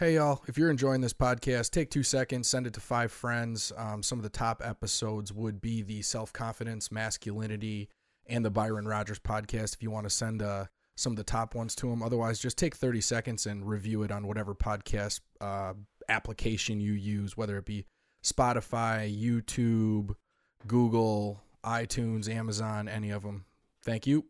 Hey, y'all, if you're enjoying this podcast, take two seconds, send it to five friends. Um, some of the top episodes would be the self confidence, masculinity, and the Byron Rogers podcast if you want to send uh, some of the top ones to them. Otherwise, just take 30 seconds and review it on whatever podcast uh, application you use, whether it be Spotify, YouTube, Google, iTunes, Amazon, any of them. Thank you.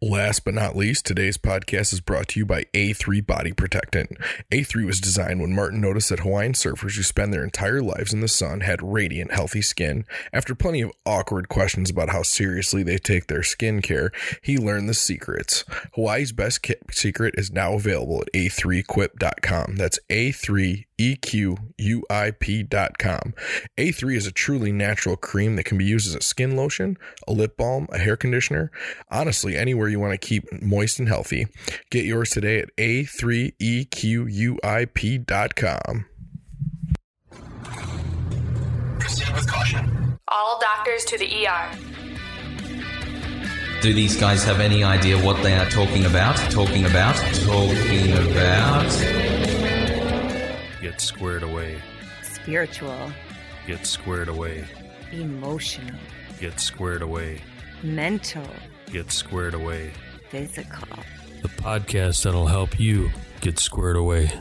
Last but not least, today's podcast is brought to you by A3 Body Protectant. A3 was designed when Martin noticed that Hawaiian surfers who spend their entire lives in the sun had radiant, healthy skin. After plenty of awkward questions about how seriously they take their skin care, he learned the secrets. Hawaii's best secret is now available at a3equip.com. That's A3 EQUIP.com. A3 is a truly natural cream that can be used as a skin lotion, a lip balm, a hair conditioner, honestly, anywhere you want to keep moist and healthy. Get yours today at A3EQUIP.com. Proceed with caution. All doctors to the ER. Do these guys have any idea what they are talking about? Talking about? Talking about? Get squared away. spiritual, Get squared away. emotional, Get squared away. mental, Get squared away. physical. The podcast that'll help you get squared away.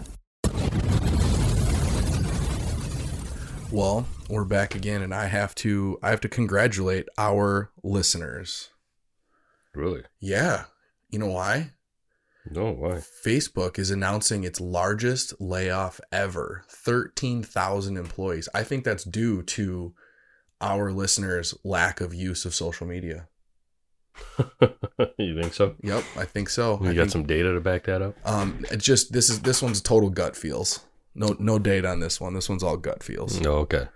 Well, we're back again, and I have to I have to congratulate our listeners. Really? Yeah, you know why? No, why? Facebook is announcing its largest layoff ever 13,000 employees. I think that's due to our listeners' lack of use of social media. you think so? Yep, I think so. You I got think- some data to back that up? Um, just this is this one's total gut feels. No no data on this one. This one's all gut feels. No, okay.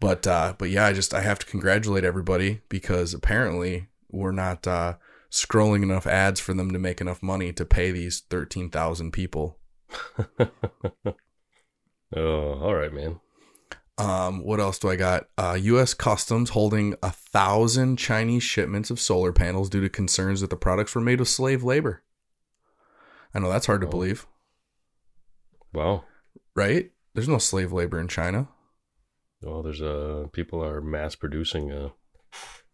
But uh, but yeah, I just I have to congratulate everybody because apparently we're not uh, scrolling enough ads for them to make enough money to pay these thirteen thousand people. Oh, all right, man. Um, what else do I got? Uh, U.S. Customs holding a thousand Chinese shipments of solar panels due to concerns that the products were made with slave labor. I know that's hard to Oh. believe, Wow. right? There's no slave labor in China. Well, there's uh people are mass producing uh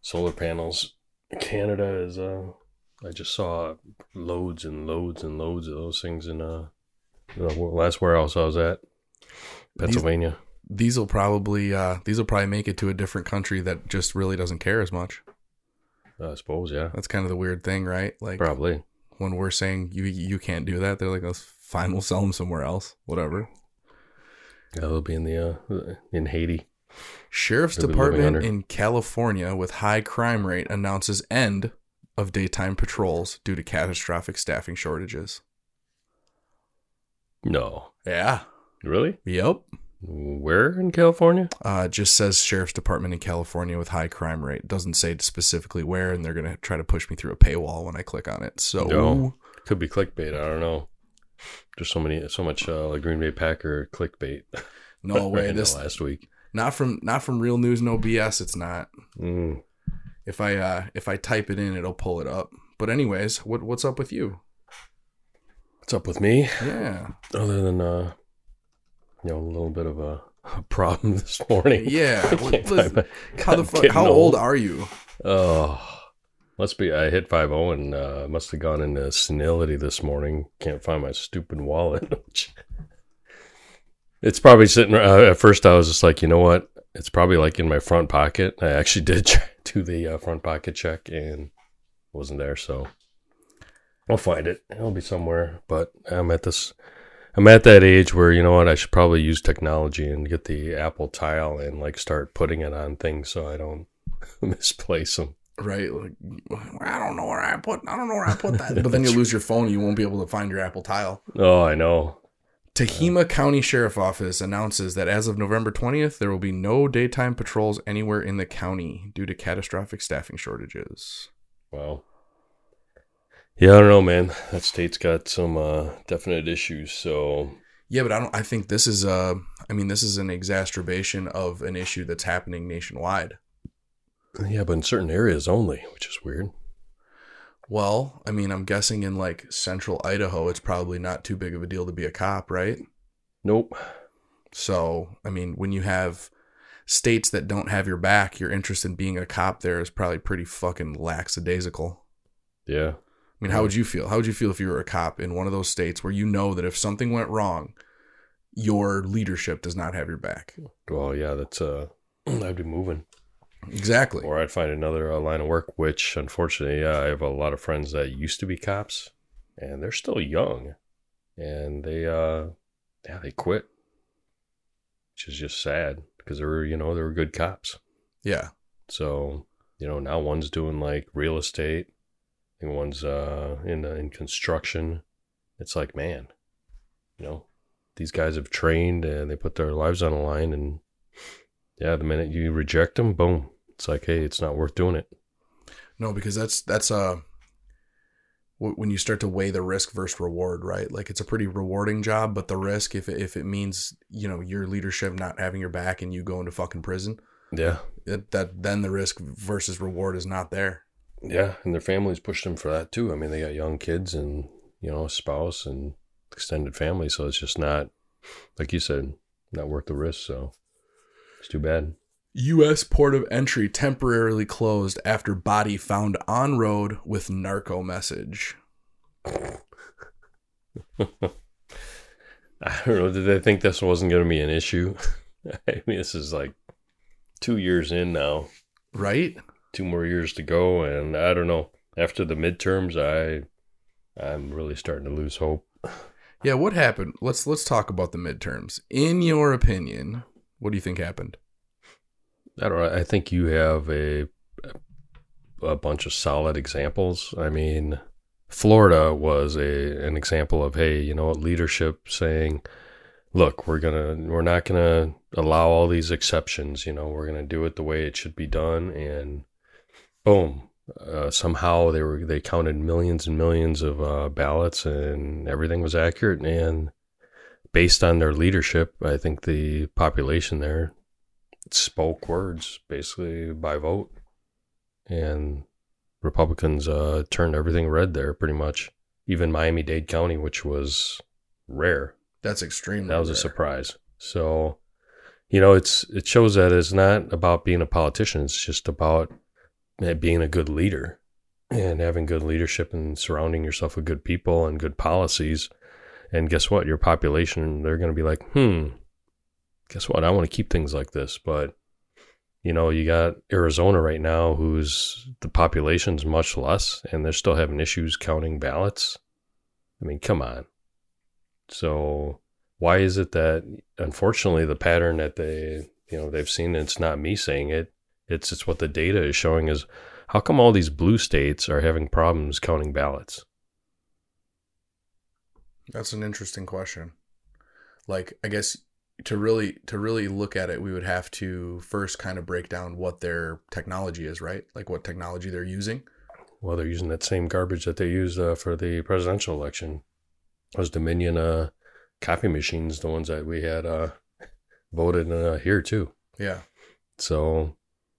solar panels. Canada is uh I just saw loads and loads and loads of those things in uh the last warehouse I was at. Pennsylvania. These will probably uh, these will probably make it to a different country that just really doesn't care as much. I suppose, yeah. That's kind of the weird thing, right? Like Probably. when we're saying you you can't do that, they're like, "That's fine. We'll sell them somewhere else. Whatever." Yeah, they'll be in the uh in Haiti. Sheriff's Department in California with high crime rate announces end of daytime patrols due to catastrophic staffing shortages. No. Yeah. Really? Yep. Where in California? Uh, just says Sheriff's Department in California with high crime rate. Doesn't say specifically where, and they're gonna try to push me through a paywall when I click on it. So No. Could be clickbait. I don't know. Just so many, so much uh, like Green Bay Packer clickbait. no way. This last week. Not from not from real news, no BS. It's not. Mm. If I uh if I type it in, it'll pull it up. But anyways, what what's up with you? What's up with me? Yeah. Other than uh, you know, a little bit of a, a problem this morning. Yeah, listen, How the fuck? How old are you? Oh, must be. I hit five zero and uh, must have gone into senility this morning. Can't find my stupid wallet. it's probably sitting. Uh, at first, I was just like, you know what? It's probably like in my front pocket. I actually did do the uh, front pocket check and wasn't there. So I'll find it. It'll be somewhere. But I'm at this. I'm at that age where you know what? I should probably use technology and get the Apple Tile and like start putting it on things so I don't misplace them. Right? Like, I don't know where I put. I don't know where I put that. But then you lose your phone. You won't be able to find your Apple Tile. Oh, I know. Tehama County Sheriff Office announces that as of November 20th, there will be no daytime patrols anywhere in the county due to catastrophic staffing shortages. Wow. Yeah, I don't know, man. That state's got some uh, definite issues. So Yeah, but I don't. I think this is a. I mean, this is an exacerbation of an issue that's happening nationwide. yeah, but in certain areas only, which is weird. Well, I mean, I'm guessing in like central Idaho, it's probably not too big of a deal to be a cop, right? Nope. So, I mean, when you have states that don't have your back, your interest in being a cop there is probably pretty fucking lackadaisical. Yeah. I mean, how would you feel? How would you feel if you were a cop in one of those states where you know that if something went wrong, your leadership does not have your back? Well, yeah, that's uh, I'd be moving, Exactly. or I'd find another uh, line of work. Which, unfortunately, yeah, I have a lot of friends that used to be cops, and they're still young, and they uh, yeah, they quit, which is just sad because they were, you know, they were good cops. Yeah. So, you know, now one's doing like real estate, and one's uh, in in construction. It's like, man, you know, these guys have trained and they put their lives on the line, and yeah, the minute you reject them, boom, it's like, hey, it's not worth doing it. No, because that's that's uh when you start to weigh the risk versus reward, right? Like it's a pretty rewarding job, but the risk if it, if it means you know your leadership not having your back and you going to fucking prison, Yeah, that, that then the risk versus reward is not there. yeah, and their families pushed them for that too. I mean, they got young kids and you know, a spouse and extended family, so it's just not, like you said, not worth the risk. So it's too bad. U.S. port of entry temporarily closed after body found on road with narco message. I don't know. Did they think this wasn't going to be an issue? I mean, this is like two years in now, Right? two more years to go, and I don't know. After the midterms, I I'm really starting to lose hope. Yeah. What happened? Let's let's talk about the midterms. In your opinion, what do you think happened? I don't know. I think you have a a bunch of solid examples. I mean, Florida was a an example of hey, you know leadership saying, look, we're gonna we're not gonna allow all these exceptions. You know, we're gonna do it the way it should be done, and boom. Uh, somehow they were they counted millions and millions of uh, ballots and everything was accurate and based on their leadership i think the population there spoke words basically by vote. And republicans uh, turned everything red there pretty much. Even miami-dade county which was rare. That's extremely. that was a surprise. So you know it's it shows that it's not about being a politician. It's just about being a good leader and having good leadership and surrounding yourself with good people and good policies and guess what? Your population they're going to be like hmm guess what? I want to keep things like this. But you know you got arizona right now who's the population's much less and they're still having issues counting ballots. I mean come on. So why is it that unfortunately the pattern that they you know they've seen it's not me saying it. It's it's what the data is showing is how come all these blue states are having problems counting ballots That's an interesting question. Like, I guess to really to really look at it, we would have to first kind of break down what their technology is, right? Like what technology they're using. well they're using that same garbage that they used uh, for the presidential election those dominion uh, copy machines the ones that we had uh, voted uh, here too Yeah. so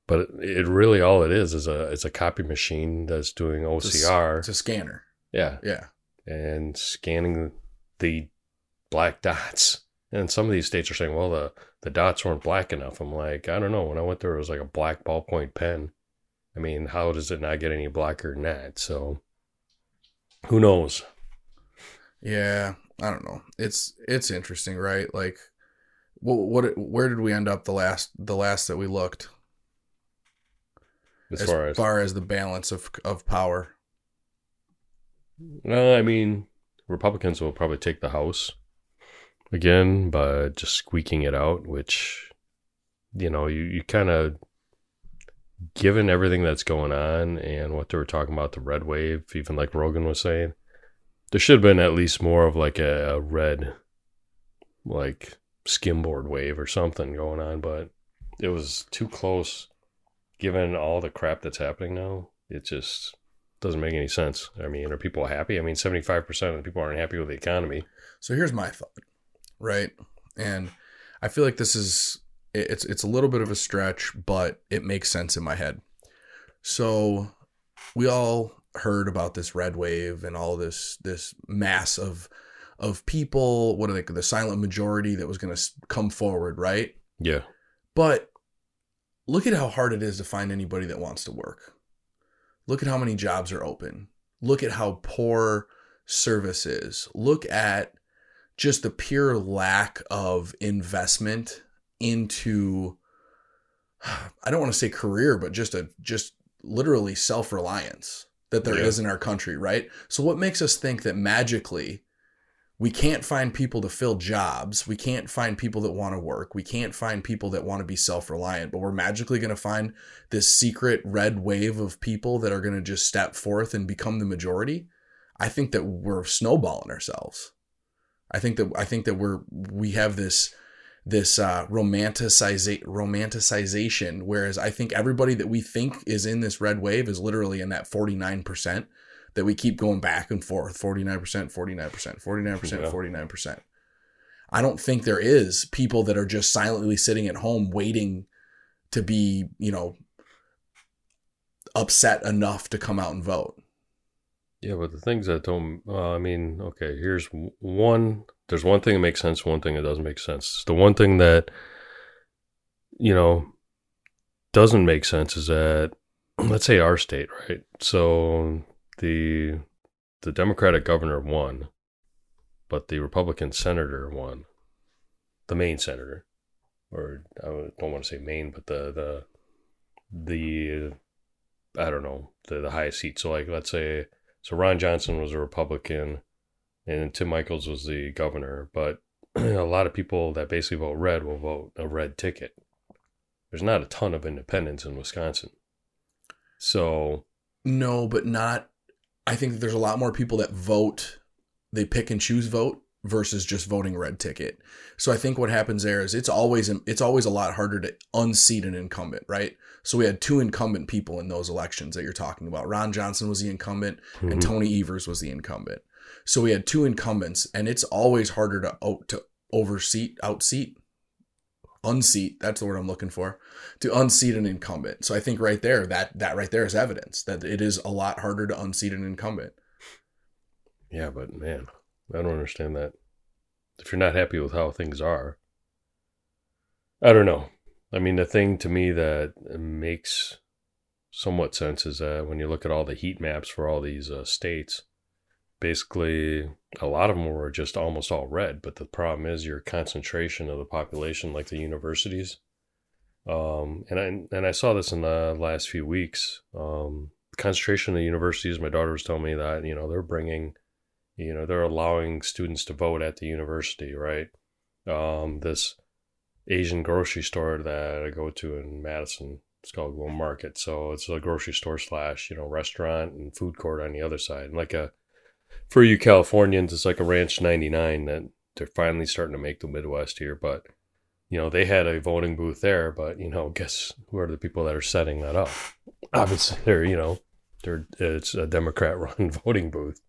but it, it really all it is is a it's a copy machine that's doing It's a ocr It's a scanner. yeah Yeah. And scanning the black dots And some of these states are saying, well, the, the dots weren't black enough. I'm like, I don't know. When I went there, it was like a black ballpoint pen. I mean, how does it not get any blacker than that? So who knows? Yeah, I don't know. It's it's interesting, right? Like, what what where did we end up the last the last that we looked As, far as, the balance of of power? No, I mean, Republicans will probably take the House again by just squeaking it out, which, you know, you, you kind of, given everything that's going on and what they were talking about, the red wave, even like Rogan was saying, there should have been at least more of like a, a red, like skimboard wave or something going on, but it was too close given all the crap that's happening now. It just doesn't make any sense. I mean, are people happy? I mean, 75% of the people aren't happy with the economy. So here's my thought, right? And I feel like this is it's it's a little bit of a stretch, but it makes sense in my head. So we all heard about this red wave and all this this mass of of people, what are they the silent majority that was going to come forward, right? Yeah. But look at how hard it is to find anybody that wants to work. Look at how many jobs are open. Look at how poor service is. Look at just the pure lack of investment into I don't want to say career, but just a just literally self-reliance that there is Yeah. in our country, right? So what makes us think that magically we can't find people to fill jobs. We can't find people that want to work. We can't find people that want to be self reliant, but we're magically going to find this secret red wave of people that are going to just step forth and become the majority. I think that we're snowballing ourselves. I think that I think that we're we have this this uh, romanticiza- romanticization, whereas I think everybody that we think is in this red wave is literally in that forty nine percent that we keep going back and forth 49%, 49%, 49%, Yeah. 49%. I don't think there is people that are just silently sitting at home waiting to be, you know, upset enough to come out and vote. Yeah, but the things that don't, uh, I mean, okay, here's one. There's one thing that makes sense, one thing that doesn't make sense. The one thing that, you know, doesn't make sense is that, let's say our state, right? So the the Democratic governor won, but the Republican senator won, the main senator, or I don't want to say main, but the the the I don't know the the highest seat. So like, let's say. So Ron Johnson was a Republican, and Tim Michels was the governor. But a lot of people that basically vote red will vote a red ticket. There's not a ton of independents in Wisconsin, so No, but not. I think there's a lot more people that vote, they pick and choose vote versus just voting red ticket. So I think what happens there is it's always it's always a lot harder to unseat an incumbent, right? So we had two incumbent people in those elections that you're talking about. Ron Johnson was the incumbent and Mhm. Tony Evers was the incumbent. So we had two incumbents and it's always harder to out to overseat, outseat, unseat, that's the word I'm looking for, to unseat an incumbent. So I think right there that that right there is evidence that it is a lot harder to unseat an incumbent. yeah. But man, I don't understand that. If you're not happy with how things are, I don't know. I mean, the thing to me that makes somewhat sense is that when you look at all the heat maps for all these uh, states, basically a lot of them were just almost all red. But the problem is your concentration of the population, like the universities. Um, and I and I saw this in the last few weeks. Um, concentration of the universities. My daughter was telling me that you know they're bringing, you know, they're allowing students to vote at the university, right? Um, this Asian grocery store that I go to in Madison. It's called Glow Market. So it's a grocery store slash, you know, restaurant and food court on the other side. And like a, for you Californians, it's like a Ranch 99 that they're finally starting to make the Midwest here. But, you know, they had a voting booth there, but, you know, guess who are the people that are setting that up? Obviously, they're, you know, they're, it's a Democrat run voting booth.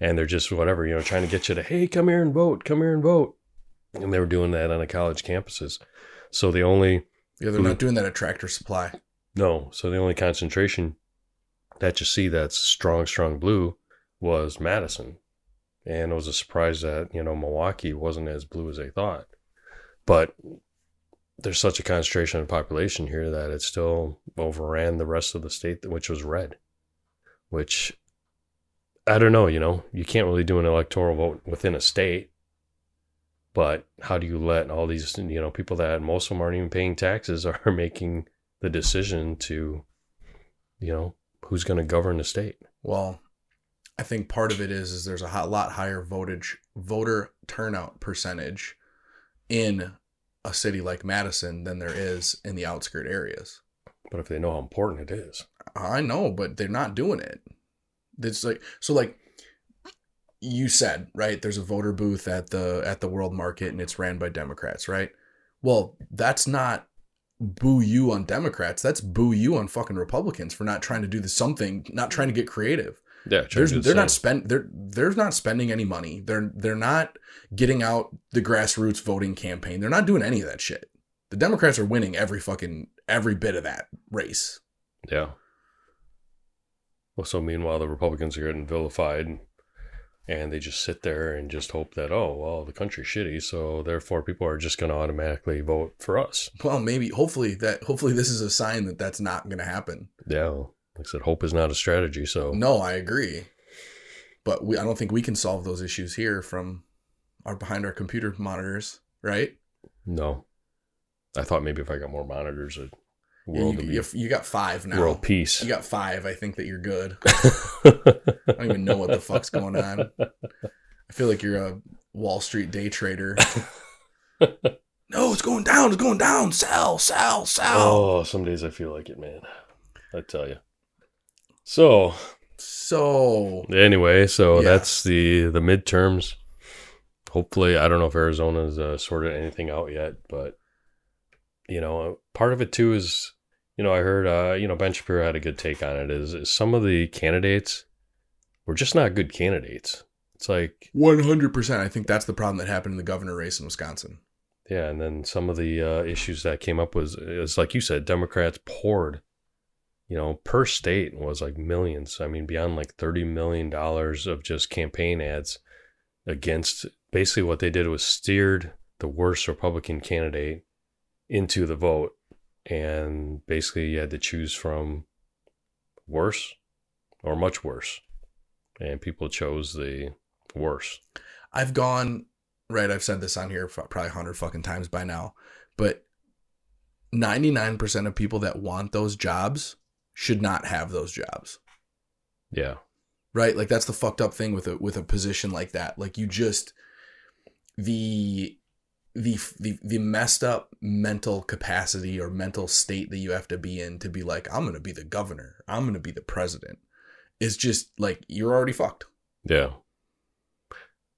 And they're just whatever, you know, trying to get you to, hey, come here and vote, come here and vote and they were doing that on the college campuses. So the only Yeah, they're not doing that at Tractor Supply. no, so the only concentration that you see that's strong, strong blue was Madison. and it was a surprise that you know Milwaukee wasn't as blue as they thought. But there's such a concentration of population here that it still overran the rest of the state, which was red. Which I don't know. You know, you can't really do an electoral vote within a state. But how do you let all these you know people that most of them aren't even paying taxes are making the decision to, you know, who's going to govern the state? Well, I think part of it is is there's a lot higher votage voter turnout percentage in a city like Madison than there is in the outskirt areas. But if they know how important it is, I know, but they're not doing it. It's like so like you said, right? There's a voter booth at the at the World Market and it's ran by Democrats, right? Well, that's not boo you on Democrats. That's boo you on fucking Republicans for not trying to do the something, not trying to get creative. Yeah, There's, try the they're not spend they're they're not spending any money. They're they're not getting out the grassroots voting campaign. They're not doing any of that shit. The Democrats are winning every fucking every bit of that race. Yeah. Well, so meanwhile, the Republicans are getting vilified, and they just sit there and just hope that, oh, well, the country's shitty, so therefore people are just going to automatically vote for us. Well, maybe hopefully that hopefully this is a sign that that's not going to happen. Yeah. Like I said, hope is not a strategy. So, No, I agree. But we I don't think we can solve those issues here from our behind our computer monitors, right? no. I thought maybe if I got more monitors, Yeah, world be you, you got five now. world peace. You got five. I think that you're good. I don't even know what the fuck's going on. I feel like you're a Wall Street day trader. no, it's going down. It's going down. Sell, sell, sell. oh, some days I feel like it, man. I tell you. So, So, Anyway, so Yeah. that's the the midterms. Hopefully, I don't know if Arizona's uh, sorted anything out yet, but you know, part of it too is, you know, I heard, uh, you know, Ben Shapiro had a good take on it. Is, is some of the candidates were just not good candidates. It's like, 100%. I think that's the problem that happened in the governor race in Wisconsin. yeah, and then some of the uh, issues that came up was, is like you said, Democrats poured, you know, per state was like millions. I mean, beyond like thirty million dollars of just campaign ads against. Basically, what they did was steered the worst Republican candidate into the vote, and basically you had to choose from worse or much worse, and people chose the worse. I've gone, right, I've said this on here probably 100 fucking times by now, but 99% of people that want those jobs should not have those jobs. Yeah, right like that's the fucked up thing with a with a position like that like you just the the the, the messed up mental capacity or mental state that you have to be in to be like i'm gonna be the governor i'm gonna be the president is just like you're already fucked Yeah.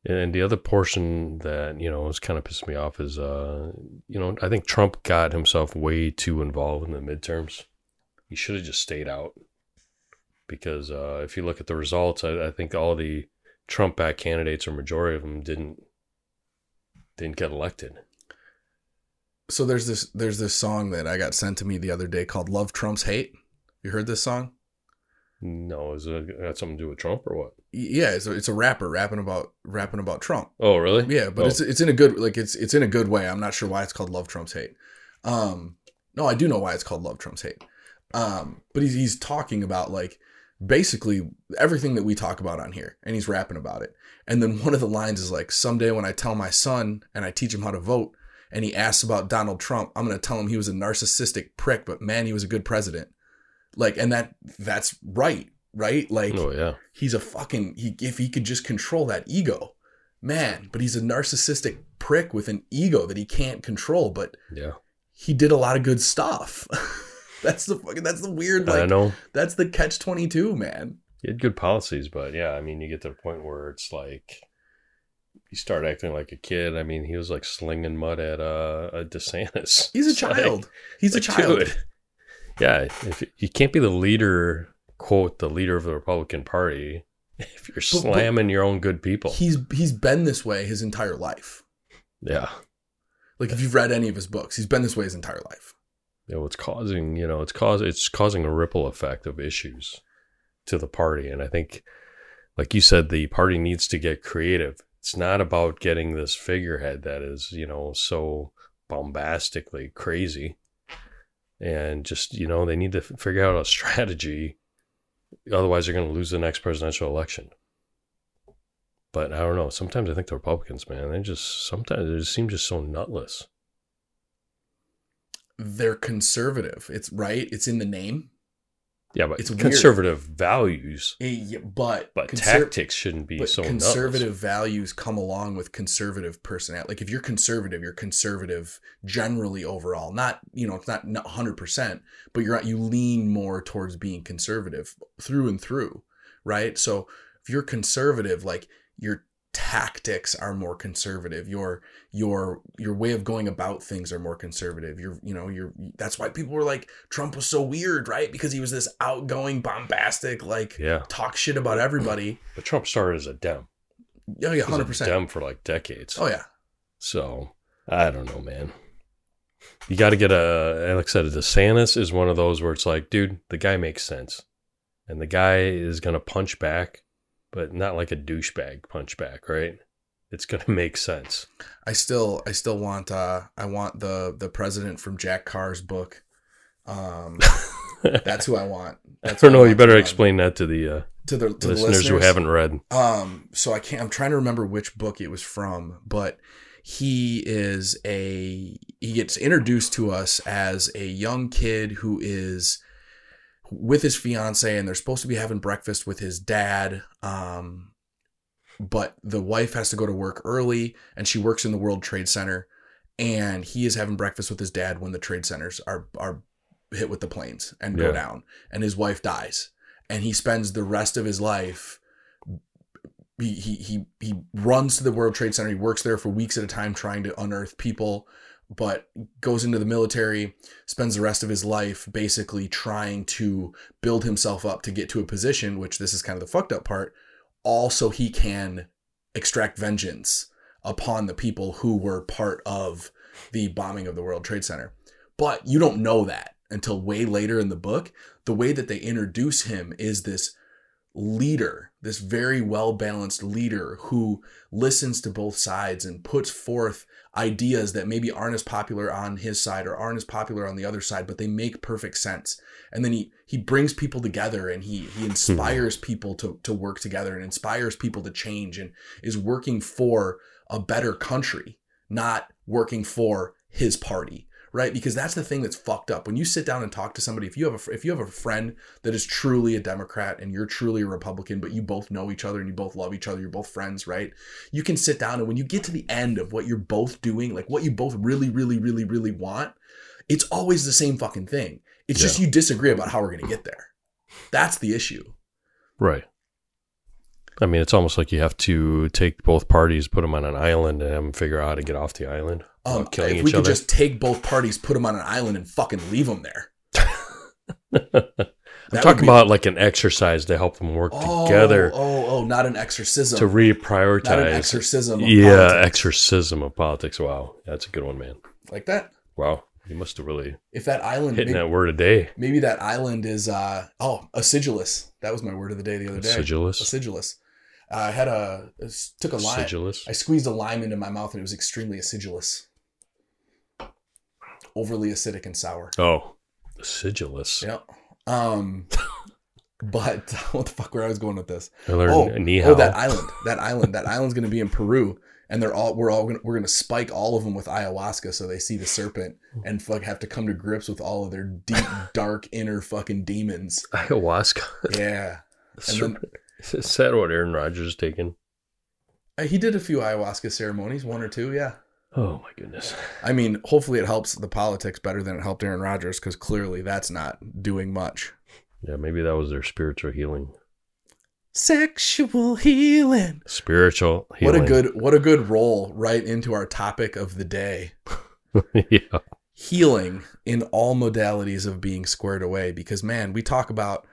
And the other portion that, you know, has kind of pissed me off is, uh, you know, I think Trump got himself way too involved in the midterms. He should have just stayed out. Because uh, if you look at the results, I, I think all the Trump backed candidates or majority of them didn't didn't get elected. so there's this there's this song that i got sent to me the other day called love trump's hate you heard this song No, is it got something to do with Trump or what? Yeah it's a, it's a rapper rapping about rapping about trump Oh, really? Yeah, but Oh. it's it's in a good like it's it's in a good way. I'm not sure why it's called Love Trump's Hate. Um, no, I do know why it's called Love Trump's Hate. Um, but he's he's talking about like basically everything that we talk about on here, and he's rapping about it. And then one of the lines is like, "Someday when I tell my son and I teach him how to vote, and he asks about Donald Trump, I'm gonna tell him he was a narcissistic prick, but man, he was a good president." Like, and that that's right, right? Like, Oh, yeah. he's a fucking he if he could just control that ego man but he's a narcissistic prick with an ego that he can't control but Yeah. he did a lot of good stuff that's the fucking that's the weird I like know. that's the catch 22 man He had good policies, but yeah, I mean, you get to the point where it's like you start acting like a kid. I mean, he was like slinging mud at uh, a DeSantis. he's a It's like- child he's a child dude. Yeah, if you can't be the leader, quote, the leader of the Republican Party, if you're But- but- slamming your own good people. he's he's been this way his entire life yeah. like if you've read any of his books he's been this way his entire life You know, it's causing, you know, it's cause it's causing a ripple effect of issues to the party. And I think like you said, the party needs to get creative. It's not about getting this figurehead that is, you know, so bombastically crazy. And just, you know, they need to figure out a strategy. Otherwise, they're going to lose the next presidential election. But I don't know. Sometimes I think the Republicans, man, they just, sometimes they just seem just so nutless. They're conservative. It's right. It's in the name. Yeah, but It's weird. conservative values, Eh, yeah, But but conser- tactics shouldn't be but so conservative nutless. values come along with conservative personality. Like if you're conservative, you're conservative generally overall. Not you know, it's not not hundred percent, but you're you lean more towards being conservative through and through, right? So if you're conservative, like your tactics are more conservative. Your your your way of going about things are more conservative. You're you know you're that's why people were like Trump was so weird, right? Because he was this outgoing, bombastic, like Yeah. talk shit about everybody. But Trump started as a Dem. Oh yeah, He was hundred a percent. Dem for like decades. Oh yeah, So I don't know, man. You got to get a, like I said, a DeSantis is one of those where it's like, dude, the guy makes sense, and the guy is gonna punch back, but not like a douchebag punchback, right? It's gonna make sense. I still I still want uh I want the the president from Jack Carr's book. Um, that's who I want. I That's don't who know. You better explain that to the uh, to the to listeners, the who haven't read. Um, so I can't. I'm trying to remember which book it was from, but he is a he gets introduced to us as a young kid who is with his fiance, and they're supposed to be having breakfast with his dad. Um, but the wife has to go to work early, and she works in the World Trade Center, and he is having breakfast with his dad when the trade centers are are hit with the planes and go Yeah. down, and his wife dies, and he spends the rest of his life he, he he he runs to the World Trade Center. He works there for weeks at a time trying to unearth people, but goes into the military, spends the rest of his life basically trying to build himself up to get to a position, which this is kind of the fucked up part, also he can extract vengeance upon the people who were part of the bombing of the World Trade Center. But you don't know that until way later in the book. The way that they introduce him is this leader, this very well balanced leader who listens to both sides and puts forth ideas that maybe aren't as popular on his side or aren't as popular on the other side, but they make perfect sense. And then he he brings people together and he he hmm. inspires people to to work together and inspires people to change and is working for a better country, not working for his party right? Because that's the thing that's fucked up. When you sit down and talk to somebody, if you have a if you have a friend that is truly a Democrat and you're truly a Republican, but you both know each other and you both love each other, you're both friends, right? You can sit down and when you get to the end of what you're both doing, like what you both really, really, really, really want, it's always the same fucking thing. It's just you disagree about how we're gonna get there. That's the issue. Right. I mean, it's almost like you have to take both parties, put them on an island, and have them figure out how to get off the island Um, killing if each we could other. just take both parties, put them on an island, and fucking leave them there. I'm talking be- about like an exercise to help them work Oh, together Oh, oh, not an exorcism. to reprioritize. not an exorcism. Of yeah, politics. exorcism of politics. Wow, that's a good one, man. like that. Wow, you must have really If that island, hitting maybe, that word a day. maybe that island is uh oh acidulous. That was my word of the day the other day. Acidulous? Acidulous. Uh, I had a took a lime. Acidulous. I squeezed a lime into my mouth and it was extremely acidulous. Overly acidic and sour. Oh, acidulous. Yeah. Um. But what the fuck? Where I was going with this? I learned Oh, oh, that island. That island. That island's going to be in Peru, and they're all we're all gonna, we're going to spike all of them with ayahuasca, so they see the serpent and fuck have to come to grips with all of their deep, dark inner fucking demons. ayahuasca. Yeah, and then Is that what Aaron Rodgers is taking? uh, he did a few ayahuasca ceremonies, one or two. Yeah, Oh my goodness. I mean, hopefully it helps the politics better than it helped Aaron Rodgers, because clearly that's not doing much. Yeah, maybe that was their spiritual healing. Sexual healing. Spiritual What a good what a good roll right into our topic of the day. yeah. healing in all modalities of being squared away because man we talk about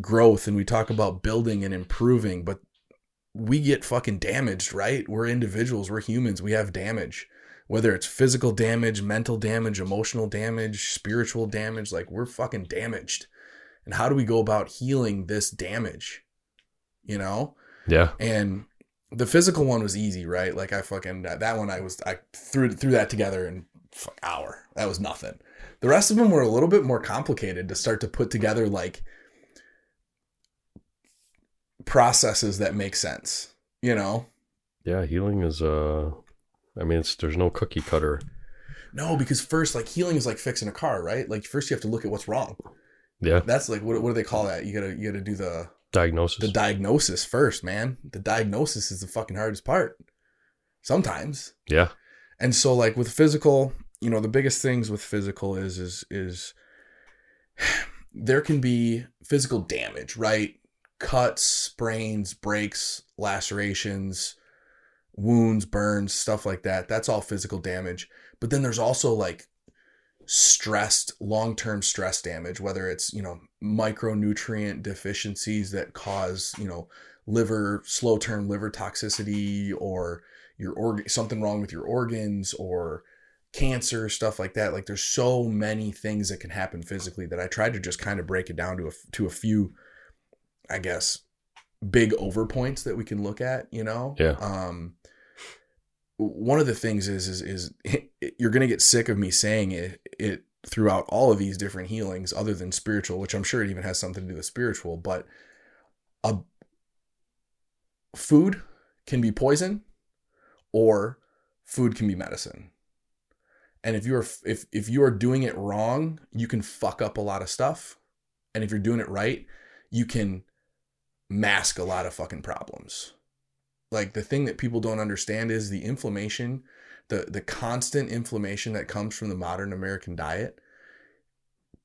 growth and we talk about building and improving but we get fucking damaged right we're individuals we're humans we have damage whether it's physical damage mental damage emotional damage spiritual damage like we're fucking damaged and how do we go about healing this damage you know Yeah. And the physical one was easy, right? Like I fucking that one I was I threw threw that together in fuck hour. That was nothing. The rest of them were a little bit more complicated to start to put together like processes that make sense, you know? Yeah. Healing is, uh, I mean, it's, there's no cookie cutter. No, because first like healing is like fixing a car, right? Like first you have to look at what's wrong. Yeah. That's like what what do they call that? You got to you got to do the Diagnosis. the diagnosis first, man. The diagnosis is the fucking hardest part. Sometimes. yeah. And so like with physical, you know, the biggest things with physical is is is there can be physical damage, right? Cuts, sprains, breaks, lacerations, wounds, burns, stuff like that. That's all physical damage. But then there's also like stressed long-term stress damage whether it's you know micronutrient deficiencies that cause you know liver slow term liver toxicity or your organ something wrong with your organs or cancer stuff like that like there's so many things that can happen physically that i tried to just kind of break it down to a to a few i guess big over points that we can look at you know? Yeah. um one of the things is is is you're going to get sick of me saying it it throughout all of these different healings other than spiritual which i'm sure it even has something to do with spiritual but a food can be poison or food can be medicine. And if you're if if you are doing it wrong you can fuck up a lot of stuff. And if you're doing it right you can mask a lot of fucking problems like the thing that people don't understand is the inflammation the the constant inflammation that comes from the modern american diet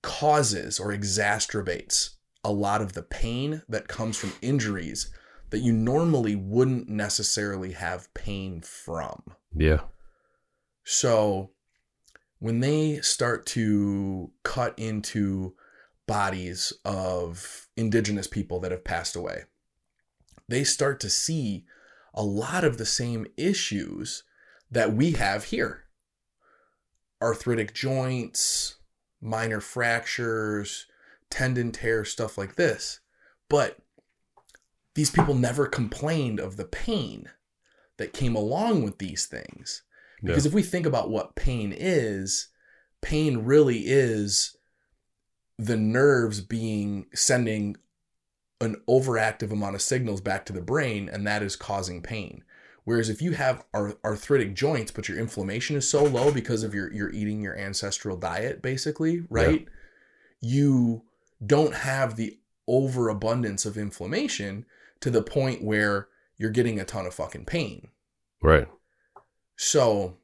causes or exacerbates a lot of the pain that comes from injuries that you normally wouldn't necessarily have pain from Yeah. so when they start to cut into bodies of indigenous people that have passed away, they start to see a lot of the same issues that we have here arthritic joints, minor fractures, tendon tears, stuff like this. But these people never complained of the pain that came along with these things. Because Yeah. if we think about what pain is, pain really is the nerves being sending an overactive amount of signals back to the brain, and that is causing pain. Whereas if you have arthritic joints, but your inflammation is so low because of your you're eating your ancestral diet, basically, right? You don't have the overabundance of inflammation to the point where you're getting a ton of fucking pain. Right. So,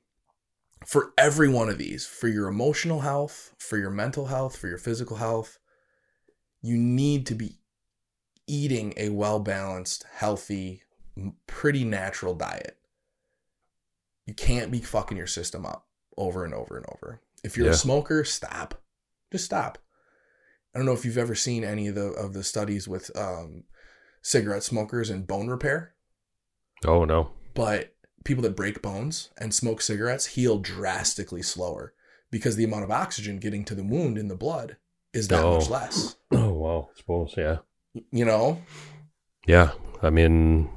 for every one of these, for your emotional health, for your mental health, for your physical health, you need to be eating a well balanced, healthy, pretty natural diet. You can't be fucking your system up over and over and over. If you're Yeah. a smoker, stop. Just stop. I don't know if you've ever seen any of the of the studies with um, cigarette smokers and bone repair Oh no. but people that break bones and smoke cigarettes heal drastically slower because the amount of oxygen getting to the wound in the blood is that Oh. much less. Oh wow. I suppose. Yeah. You know? Yeah. I mean,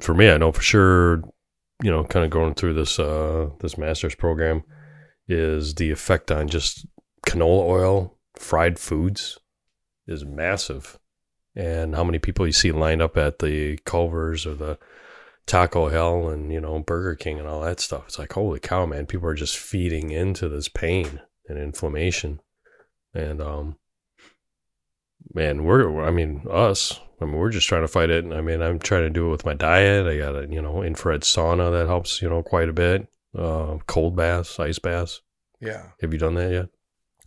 for me, I know for sure. You know, kind of going through this uh this master's program is the effect on just canola oil, fried foods, is massive, and how many people you see lined up at the Culver's or the Taco Hell and you know Burger King and all that stuff. It's like holy cow, man! People are just feeding into this pain and inflammation, and um, man, we're I mean us. I mean, we're just trying to fight it. I mean, I'm trying to do it with my diet. I got a you know infrared sauna that helps you know quite a bit. Uh, cold baths, ice baths. Yeah. Have you done that yet?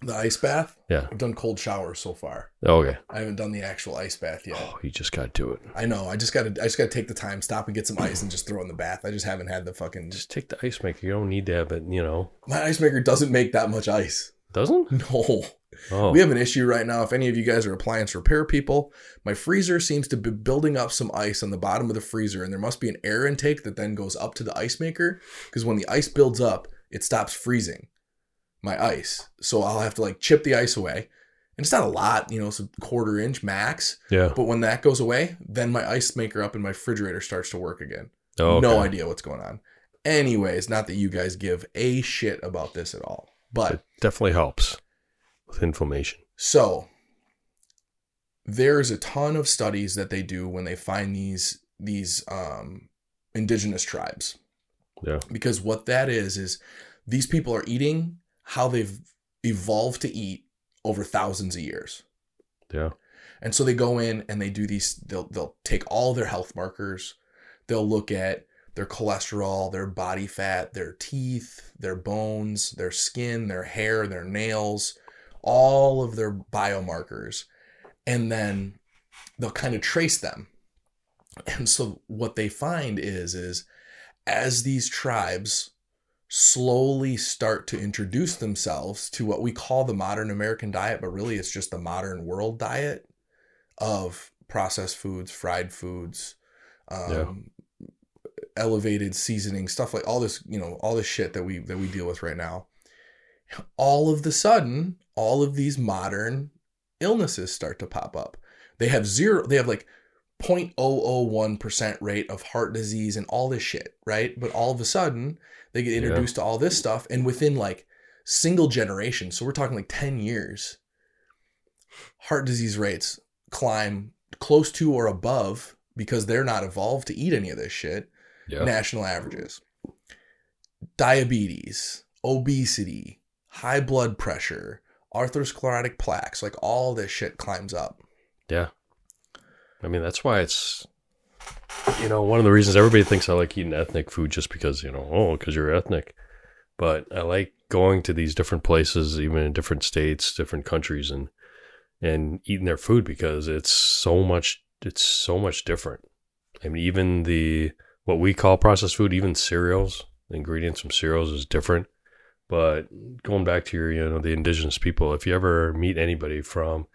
The ice bath? Yeah. I've done cold showers so far. Oh, okay. I haven't done the actual ice bath yet. Oh, you just got to do it. I know. I just gotta I just gotta take the time, stop and get some ice and just throw in the bath. I just haven't had the fucking Just take the ice maker. You don't need to have it. You know, my ice maker doesn't make that much ice. doesn't? No. Oh, We have an issue right now. If any of you guys are appliance repair people, my freezer seems to be building up some ice on the bottom of the freezer, and there must be an air intake that then goes up to the ice maker. Because when the ice builds up, it stops freezing my ice. So I'll have to like chip the ice away And it's not a lot, you know, it's a quarter inch max. Yeah. But when that goes away, then my ice maker up in my refrigerator starts to work again. Oh, No idea what's going on. Anyways, not that you guys give a shit about this at all. But It definitely helps with inflammation. so there's a ton of studies that they do when they find these these um indigenous tribes. Yeah. Because what that is is these people are eating how they've evolved to eat over thousands of years. Yeah. And so they go in and they do these they'll they'll take all their health markers. They'll look at their cholesterol, their body fat, their teeth, their bones, their skin, their hair, their nails, all of their biomarkers. And then they'll kind of trace them. And so what they find is is as these tribes slowly start to introduce themselves to what we call the modern American diet, but really it's just the modern world diet of processed foods, fried foods, um, elevated seasoning, stuff like all this, you know, all this shit that we that we deal with right now. All of the sudden, all of these modern illnesses start to pop up. They have zero, they have like 0.001% rate of heart disease and all this shit, right? But all of a sudden, they get Yeah. introduced to all this stuff, and within like single generation, so we're talking like 10 years, heart disease rates climb close to or above because they're not evolved to eat any of this shit Yeah. national averages. Diabetes, obesity, high blood pressure, atherosclerotic plaques, like all this shit climbs up. Yeah. I mean, that's why it's, you know, one of the reasons everybody thinks I like eating ethnic food just because, you know, oh, because you're ethnic. But I like going to these different places, even in different states, different countries, and and eating their food because it's so much, it's so much different. I mean, even the what we call processed food, even cereals, ingredients from cereals is different. But going back to your, you know, the indigenous people, if you ever meet anybody from,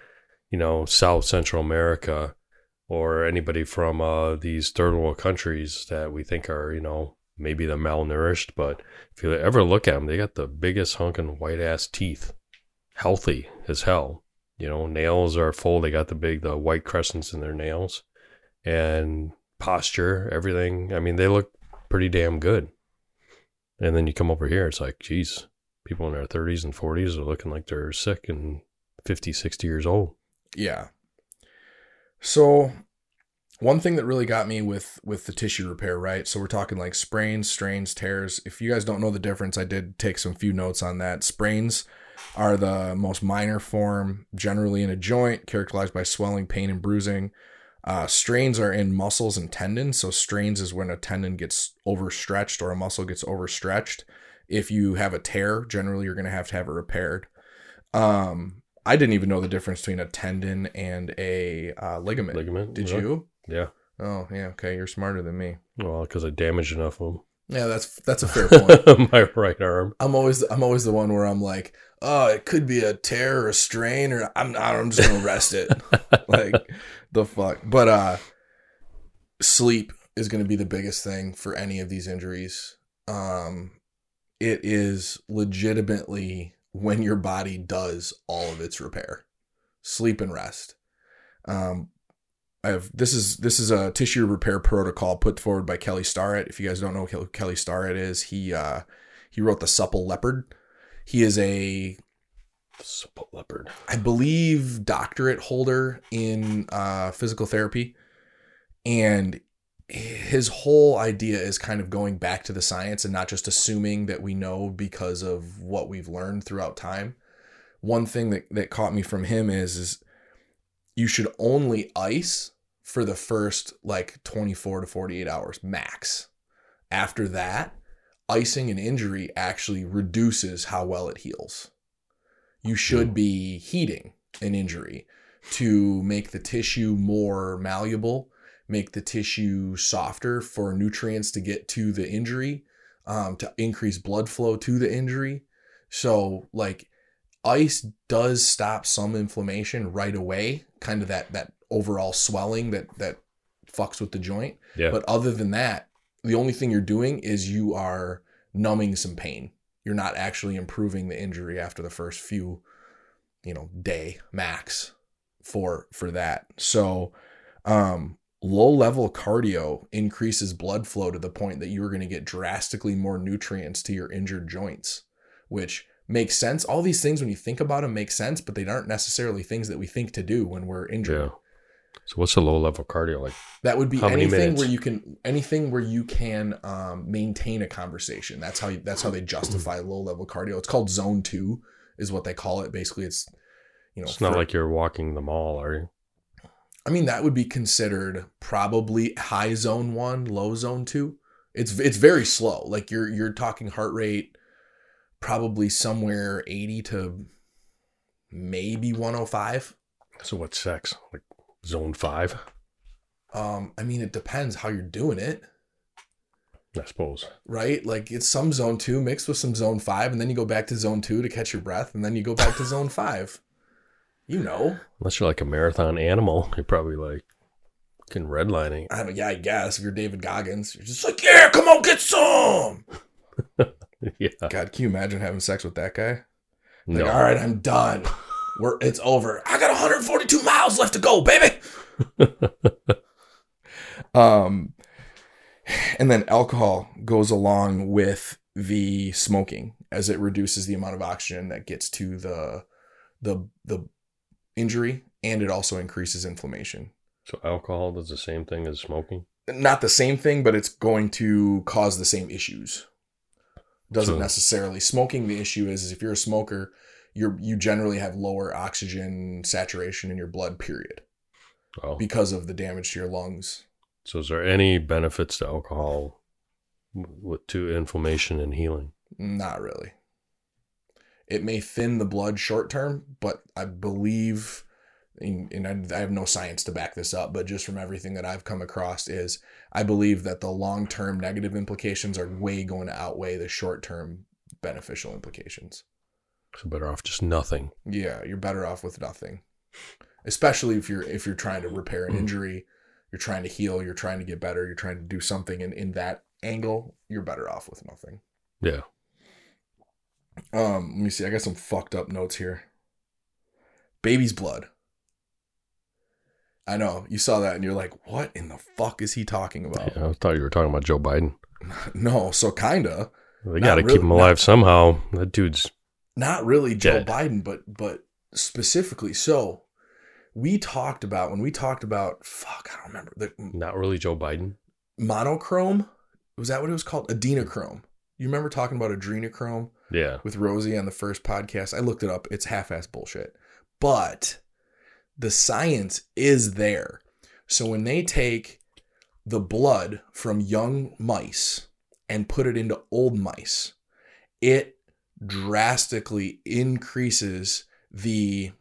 you know, South Central America or anybody from uh, these third world countries that we think are, you know, maybe they're malnourished, but if you ever look at them, they got the biggest hunking white ass teeth, healthy as hell. You know, nails are full. They got the big, the white crescents in their nails, and posture, everything. I mean, they look pretty damn good. And then you come over here, it's like, geez, people in their 30s and 40s are looking like they're sick and 50, 60 years old. Yeah. So one thing that really got me with with the tissue repair, right? So we're talking like sprains, strains, tears. If you guys don't know the difference, I did take some few notes on that. Sprains are the most minor form, generally in a joint, characterized by swelling, pain, and bruising. Uh, strains are in muscles and tendons. So strains is when a tendon gets overstretched or a muscle gets overstretched. If you have a tear, generally you're going to have to have it repaired. Um, I didn't even know the difference between a tendon and a uh, ligament. Ligament, Did yeah. you? Yeah. Oh, yeah. Okay, you're smarter than me. Well, because I damaged enough of them. Yeah, that's that's a fair point. My right arm. I'm always I'm always the one where I'm like, oh, it could be a tear or a strain, or I'm not. I'm just gonna rest it. like the fuck. But uh, sleep is gonna be the biggest thing for any of these injuries. Um, it is legitimately when your body does all of its repair, sleep and rest. Um, I have this is this is a tissue repair protocol put forward by Kelly Starrett. If you guys don't know who Kelly Starrett is, he uh, he wrote the Supple Leopard. He is a Supple leopard. I believe doctorate holder in uh, physical therapy, and his whole idea is kind of going back to the science and not just assuming that we know because of what we've learned throughout time. One thing that, that caught me from him is is you should only ice for the first like 24 to 48 hours max. After that, icing an injury actually reduces how well it heals. You should be heating an injury to make the tissue more malleable, make the tissue softer for nutrients to get to the injury, um, to increase blood flow to the injury. So, like, ice does stop some inflammation right away, kind of that that overall swelling that that fucks with the joint. Yeah. But other than that, the only thing you're doing is you are numbing some pain. You're not actually improving the injury after the first few you know, day max for for that. So um low level cardio increases blood flow to the point that you're going to get drastically more nutrients to your injured joints, which makes sense. All these things when you think about them make sense, but they aren't necessarily things that we think to do when we're injured. Yeah. So what's a low level cardio like? That would be anything where you can anything where you can um, maintain a conversation. That's how you, that's how they justify low level cardio. It's called zone two, is what they call it. Basically, it's you know, It's not for- like you're walking the mall, are you? I mean, that would be considered probably high zone one, low zone two. It's it's very slow. Like you're you're talking heart rate, probably somewhere eighty to maybe one hundred five. So what's sex? Like zone five, Um, I mean, it depends how you're doing it. I suppose. right? Like it's some zone two mixed with some zone five, and then you go back to zone two to catch your breath, and then you go back to zone five. You know, Unless you're like a marathon animal, you're probably like can redlining. I don't. Yeah, I guess if you're David Goggins, you're just like, yeah, come on, get some. yeah. God, can you imagine having sex with that guy? No. Like, all right, I'm done. We're it's over. I got 142 miles left to go, baby. um, and then alcohol goes along with the smoking as it reduces the amount of oxygen that gets to the the the injury, and it also increases inflammation. So alcohol does the same thing as smoking. Not the same thing, but it's going to cause the same issues. Doesn't So- necessarily. Smoking, the issue is, is if you're a smoker, you're you generally have lower oxygen saturation in your blood. Period, Oh. because of the damage to your lungs. So is there any benefits to alcohol with to inflammation and healing? Not really. It may thin the blood short term, but I believe, and and I, I have no science to back this up, but just from everything that I've come across, is I believe that the long term negative implications are way going to outweigh the short term beneficial implications. So better off just nothing. Yeah, you're better off with nothing. Especially if you're if you're trying to repair an mm. injury, you're trying to heal, you're trying to get better, you're trying to do something and in that angle, you're better off with nothing. Yeah. Um, let me see. I got some fucked up notes here. Baby's blood. I know you saw that and you're like, what in the fuck is he talking about? yeah. I thought you were talking about Joe Biden. No, so kinda. They got to really- keep him alive somehow. That dude's Not really Joe Biden, but but specifically. So we talked about when we talked about fuck, I don't remember the not really Joe Biden. monochrome. Was that what it was called? Adrenochrome. You remember talking about adrenochrome? Yeah. with Rosie on the first podcast. I looked it up. It's half-ass bullshit. But the science is there. So when they take the blood from young mice and put it into old mice, it drastically increases the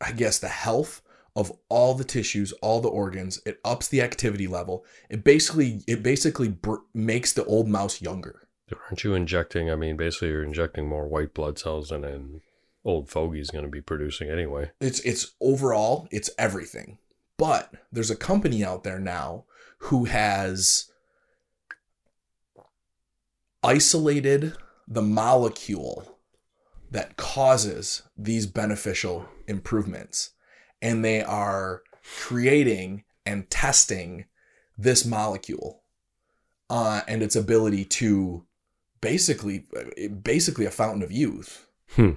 I guess the health of all the tissues, all the organs. It ups the activity level. It basically it basically br- makes the old mouse younger. Aren't you injecting? I mean, basically, you're injecting more white blood cells than an old fogey's going to be producing anyway. it's it's overall it's everything but there's a company out there now who has isolated the molecule that causes these beneficial improvements and they are creating and testing this molecule uh, and its ability to basically basically a fountain of youth Hmm.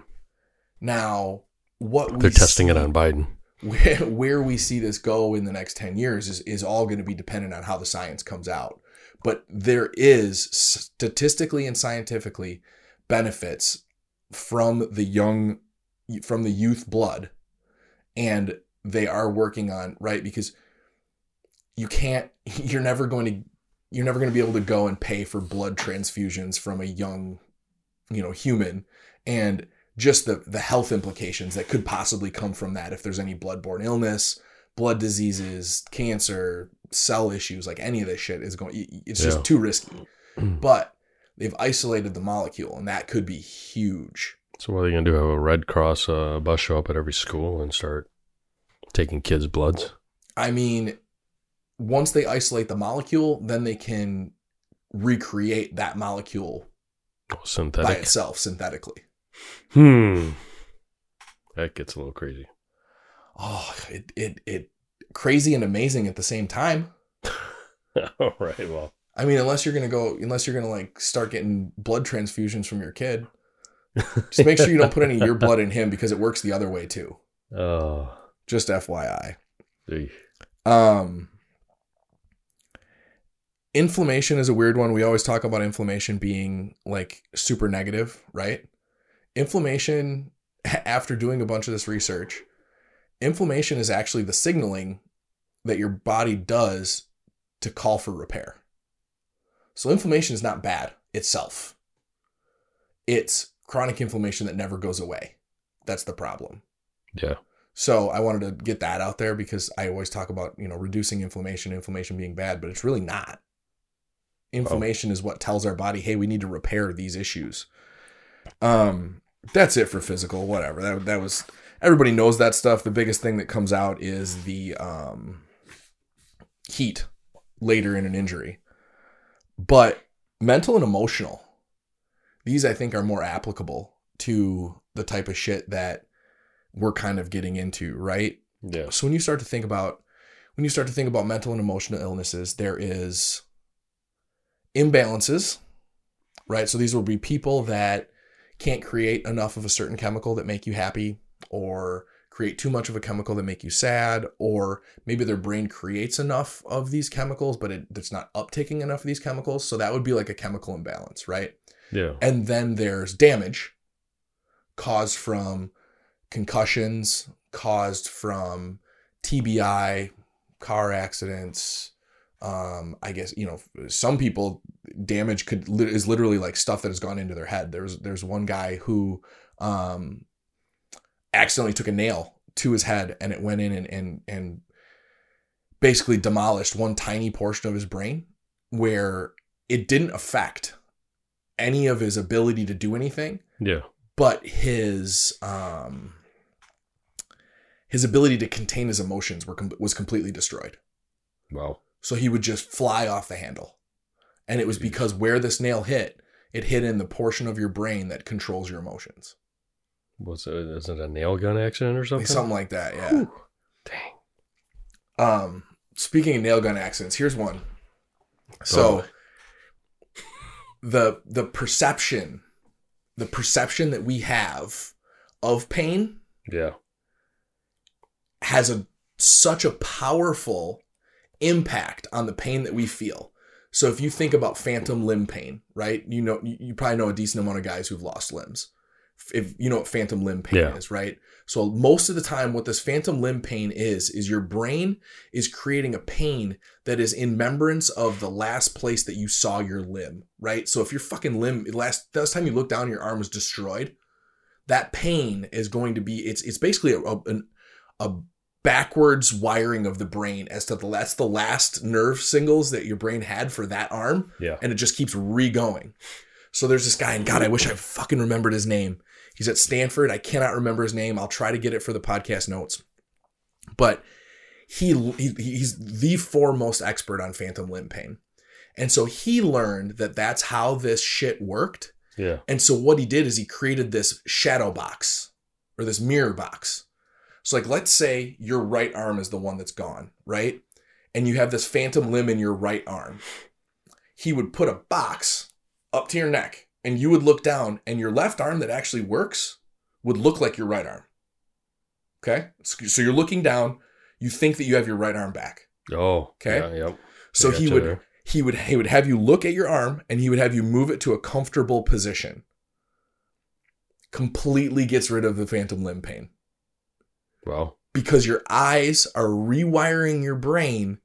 now what They're testing it on Biden. where, where we see this go in the next 10 years is, is all going to be dependent on how the science comes out. But there is statistically and scientifically benefits from the young, from the youth blood. And they are working on, right? Because you can't, you're never going to, you're never going to be able to go and pay for blood transfusions from a young, you know, human. And just the the health implications that could possibly come from that if there's any bloodborne illness, blood diseases, cancer, cell issues, like any of this shit is going it's just Yeah. too risky. But they've isolated the molecule and that could be huge. So what are they going to do? Have a Red Cross uh, bus show up at every school and start taking kids' bloods? I mean, once they isolate the molecule, then they can recreate that molecule Oh, by itself synthetically. Hmm. That gets a little crazy. Oh, it it it crazy and amazing at the same time. All right. Well, I mean, unless you're gonna go, unless you're gonna like start getting blood transfusions from your kid, just make sure you don't put any of your blood in him because it works the other way too. Oh. Just FYI. eesh. Um, inflammation is a weird one. We always talk about inflammation being like super negative, right? Inflammation, after doing a bunch of this research, inflammation is actually the signaling that your body does to call for repair. So, inflammation is not bad itself, it's chronic inflammation that never goes away. That's the problem. Yeah. So I wanted to get that out there because I always talk about, you know, reducing inflammation, inflammation being bad, but it's really not. Inflammation is what tells our body, hey, we need to repair these issues. Um, that's it for physical, whatever. That that was everybody knows that stuff. The biggest thing that comes out is the um heat later in an injury. But mental and emotional, these I think are more applicable to the type of shit that we're kind of getting into, right? Yeah. So when you start to think about when you start to think about mental and emotional illnesses, there is imbalances, right? So these will be people that can't create enough of a certain chemical that make you happy or create too much of a chemical that make you sad or maybe their brain creates enough of these chemicals but it, it's not uptaking enough of these chemicals so that would be like a chemical imbalance right Yeah. and then there's damage caused from concussions, caused from TBI, car accidents. Um, I guess you know some people damage could is literally like stuff that has gone into their head. There's there's one guy who um, accidentally took a nail to his head and it went in and and and basically demolished one tiny portion of his brain where it didn't affect any of his ability to do anything Yeah. but his um his ability to contain his emotions were com- was completely destroyed Wow. so he would just fly off the handle and it was because where this nail hit it hit in the portion of your brain that controls your emotions Was it? Is it a nail gun accident or something? something like that yeah Whew. Dang. um speaking of nail gun accidents here's one so Oh. The the perception the perception that we have of pain Yeah. has a such a powerful impact on the pain that we feel. So if you think about phantom limb pain, right? You know you, you probably know a decent amount of guys who've lost limbs. If you know what phantom limb pain Yeah. is, right? So most of the time what this phantom limb pain is is your brain is creating a pain that is in remembrance of the last place that you saw your limb, right? So if your fucking limb last last time you looked down your arm was destroyed, that pain is going to be it's it's basically a, a, a backwards wiring of the brain as to the that's the last nerve singles that your brain had for that arm Yeah. and it just keeps re-going so there's this guy and god i wish i fucking remembered his name he's at stanford i cannot remember his name i'll try to get it for the podcast notes but he, he he's the foremost expert on phantom limb pain and so he learned that that's how this shit worked Yeah. and so what he did is he created this shadow box or this mirror box. So like let's say your right arm is the one that's gone, right? And you have this phantom limb in your right arm. He would put a box up to your neck and you would look down and your left arm that actually works would look like your right arm. Okay? So you're looking down, you think that you have your right arm back. Oh. Okay. Yeah, yep. So he would there. he would he would have you look at your arm and he would have you move it to a comfortable position. Completely gets rid of the phantom limb pain Wow. because your eyes are rewiring your brain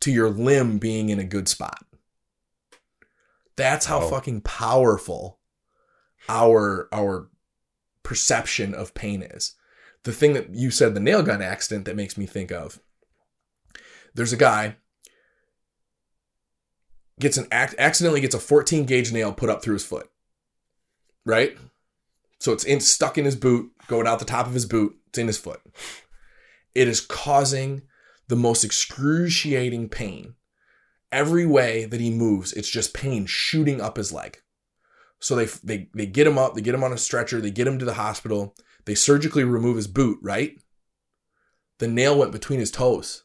to your limb being in a good spot. That's how Wow. fucking powerful our our perception of pain is. The thing that you said the nail gun accident that makes me think of. There's a guy gets an act accidentally gets a 14 gauge nail put up through his foot. Right? So it's in stuck in his boot, going out the top of his boot, it's in his foot. It is causing the most excruciating pain. Every way that he moves, it's just pain shooting up his leg. So they they they get him up, they get him on a stretcher, they get him to the hospital. They surgically remove his boot, right? The nail went between his toes.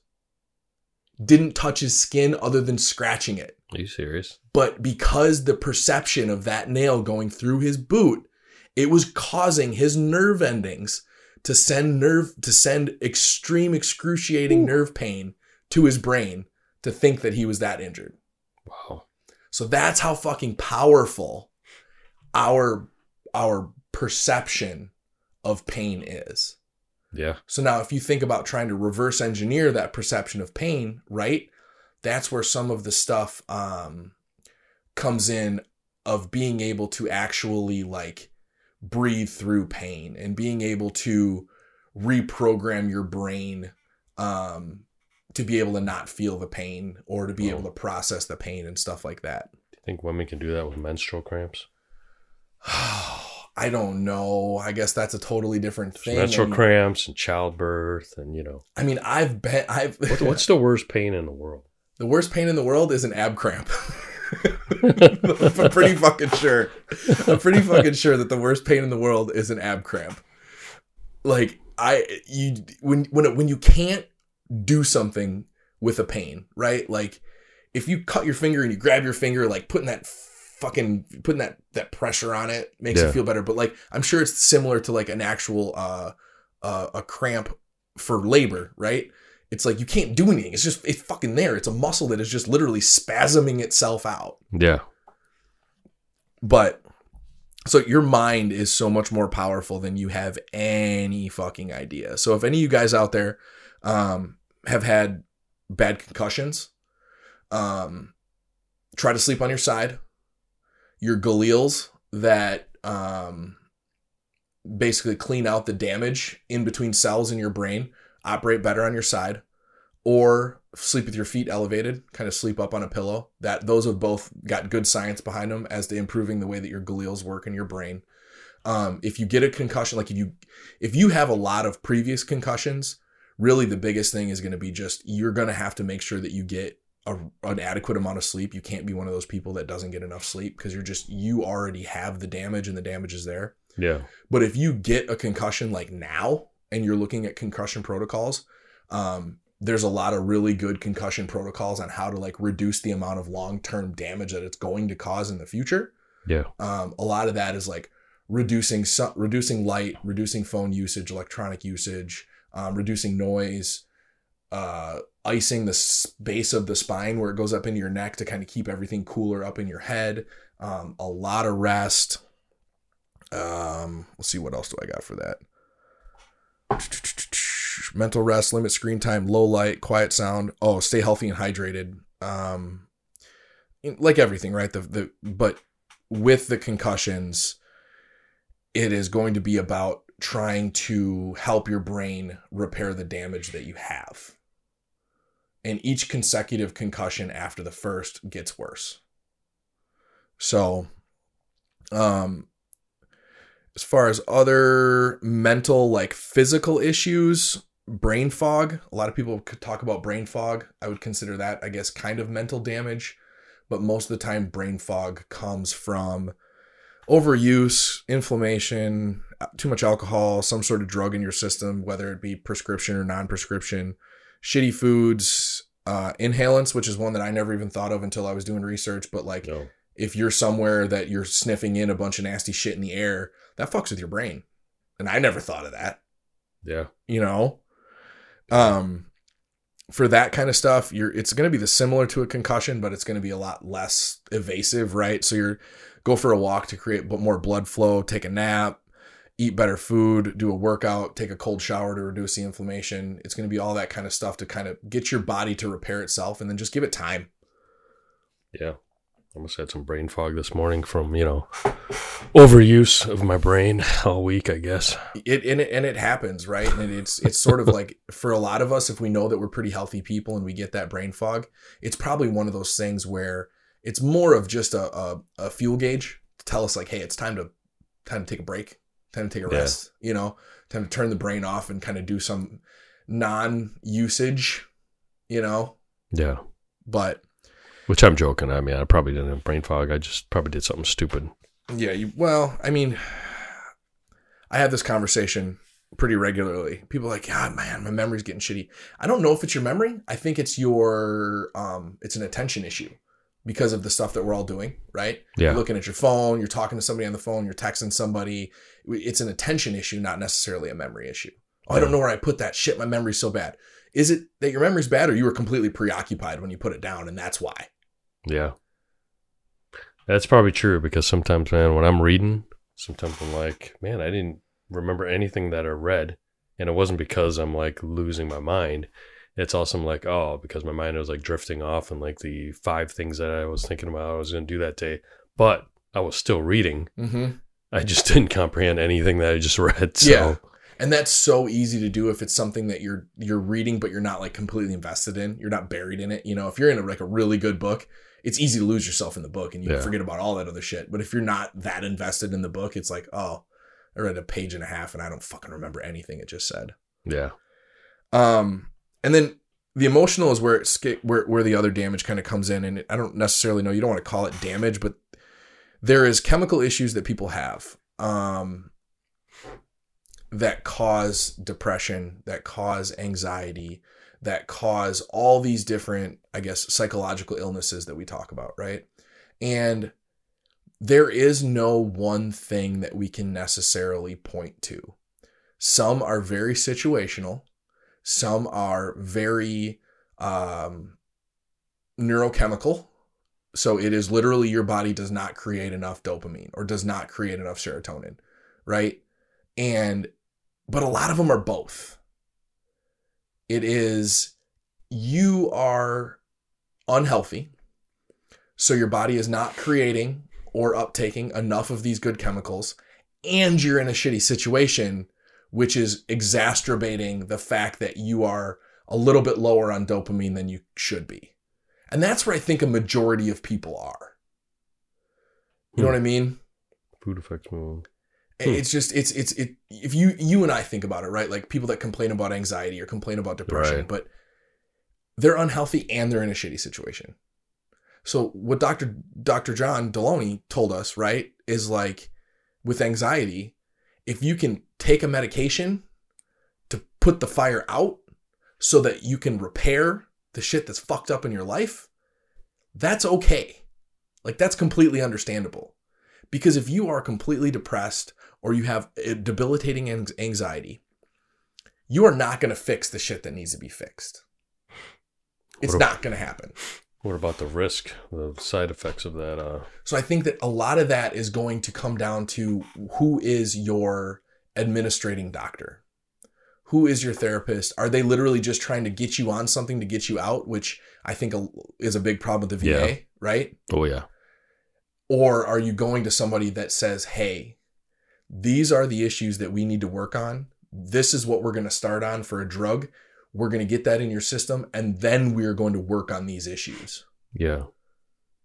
Didn't touch his skin other than scratching it. Are you serious? But because the perception of that nail going through his boot, it was causing his nerve endings to send nerve to send extreme excruciating nerve pain to his brain to think that he was that injured. Wow. So that's how fucking powerful our our perception of pain is. Yeah. So now if you think about trying to reverse engineer that perception of pain, right? That's where some of the stuff um comes in of being able to actually like breathe through pain and being able to reprogram your brain um to be able to not feel the pain or to be oh. able to process the pain and stuff like that. Do you think women can do that with menstrual cramps? I don't know. I guess that's a totally different There's thing. menstrual mean, cramps and childbirth, and you know, I mean, I've been I've what, what's the worst pain in the world? the worst pain in the world is an ab cramp. I'm pretty fucking sure. I'm pretty fucking sure that the worst pain in the world is an ab cramp. Like I you when when it, when you can't do something with a pain, right? Like if you cut your finger and you grab your finger, like putting that fucking putting that that pressure on it makes Yeah. it feel better. But like I'm sure it's similar to like an actual uh uh a cramp for labor, right? It's like you can't do anything. It's just it's fucking there. It's a muscle that is just literally spasming itself out. Yeah. But so your mind is so much more powerful than you have any fucking idea. So if any of you guys out there um have had bad concussions, um try to sleep on your side. Your glials that um basically clean out the damage in between cells in your brain operate better on your side or sleep with your feet elevated kind of sleep up on a pillow that those have both got good science behind them as to improving the way that your glials work in your brain um, if you get a concussion like if you if you have a lot of previous concussions really the biggest thing is going to be just you're going to have to make sure that you get a, an adequate amount of sleep you can't be one of those people that doesn't get enough sleep because you're just you already have the damage and the damage is there Yeah. but if you get a concussion like now and you're looking at concussion protocols, um, there's a lot of really good concussion protocols on how to like reduce the amount of long term damage that it's going to cause in the future. Yeah. Um, a lot of that is like reducing su- reducing light, reducing phone usage, electronic usage, um, reducing noise, uh, icing the base of the spine where it goes up into your neck to kind of keep everything cooler up in your head. Um, a lot of rest. Um, let's see what else do I got for that. Mental rest, limit screen time, low light, quiet sound. Oh, stay healthy and hydrated. Um, like everything, right? The the but with the concussions, it is going to be about trying to help your brain repair the damage that you have. And each consecutive concussion after the first gets worse. So, um, as far as other mental, like physical issues, brain fog, a lot of people could talk about brain fog. I would consider that, I guess, kind of mental damage. But most of the time, brain fog comes from overuse, inflammation, too much alcohol, some sort of drug in your system, whether it be prescription or non prescription, shitty foods, uh, inhalants, which is one that I never even thought of until I was doing research. But like, No. if you're somewhere that you're sniffing in a bunch of nasty shit in the air, that fucks with your brain. And I never thought of that, Yeah. you know? Um for that kind of stuff, you're it's going to be the similar to a concussion, but it's going to be a lot less evasive, right? So you're go for a walk to create but more blood flow, take a nap, eat better food, do a workout, take a cold shower to reduce the inflammation. It's going to be all that kind of stuff to kind of get your body to repair itself and then just give it time. Yeah. I almost had some brain fog this morning from, you know, overuse of my brain all week, I guess. it and it and it happens right and it's it's sort of like for a lot of us if we know that we're pretty healthy people and we get that brain fog it's probably one of those things where it's more of just a, a, a fuel gauge to tell us like hey it's time to time to take a break time to take a Yeah. rest you know time to turn the brain off and kind of do some non-usage you know Yeah. but Which I'm joking. I mean, I probably didn't have brain fog. I just probably did something stupid. Yeah, you well, I mean I have this conversation pretty regularly. People are like, God, man, my memory's getting shitty. I don't know if it's your memory. I think it's your um it's an attention issue because of the stuff that we're all doing, right? Yeah. You're looking at your phone, you're talking to somebody on the phone, you're texting somebody. It's an attention issue, not necessarily a memory issue. Oh, I don't know where I put that shit. My memory's so bad. Is it that your memory's bad or you were completely preoccupied when you put it down and that's why? Yeah. That's probably true because sometimes, man, when I'm reading, sometimes I'm like, man, I didn't remember anything that I read. And it wasn't because I'm like losing my mind. It's also like, oh, because my mind was like drifting off and like the five things that I was thinking about I was going to do that day. But I was still reading. Mm-hmm. I just didn't comprehend anything that I just read. So, Yeah. And that's so easy to do if it's something that you're you're reading but you're not like completely invested in. You're not buried in it. You know, if you're in a, like a really good book, it's easy to lose yourself in the book and you Yeah. forget about all that other shit. But if you're not that invested in the book, it's like, oh, I read a page and a half and I don't fucking remember anything it just said. yeah. Um, and then the emotional is where it where where the other damage kind of comes in, and I don't necessarily know. You don't want to call it damage, but there is chemical issues that people have um, that cause depression, that cause anxiety, that cause all these different, I guess, psychological illnesses that we talk about, right? And there is no one thing that we can necessarily point to. Some are very situational some are very um, neurochemical. So it is literally your body does not create enough dopamine or does not create enough serotonin, right? And, but a lot of them are both. It is you are unhealthy. So your body is not creating or uptaking enough of these good chemicals. And you're in a shitty situation which is exacerbating the fact that you are a little bit lower on dopamine than you should be. And that's where I think a majority of people are. You know hmm. what I mean? Food affects me. It- hmm. It's just it's it's it if you you and I think about it, right? Like people that complain about anxiety or complain about depression, Right. but they're unhealthy and they're in a shitty situation. So what Dr. Dr. John Delony told us, right, is like with anxiety, if you can take a medication to put the fire out so that you can repair the shit that's fucked up in your life, that's okay. Like that's completely understandable. Because if you are completely depressed or you have a debilitating anxiety, you are not going to fix the shit that needs to be fixed. It's not going to happen. What about the risk, the side effects of that? Uh, So I think that a lot of that is going to come down to who is your administrating doctor? Who is your therapist? Are they literally just trying to get you on something to get you out, which I think is a big problem with the VA, Yeah. right? oh yeah, Or are you going to somebody that says, hey, these are the issues that we need to work on. This is what we're going to start on for a drug. We're going to get that in your system, and then we're going to work on these issues. yeah,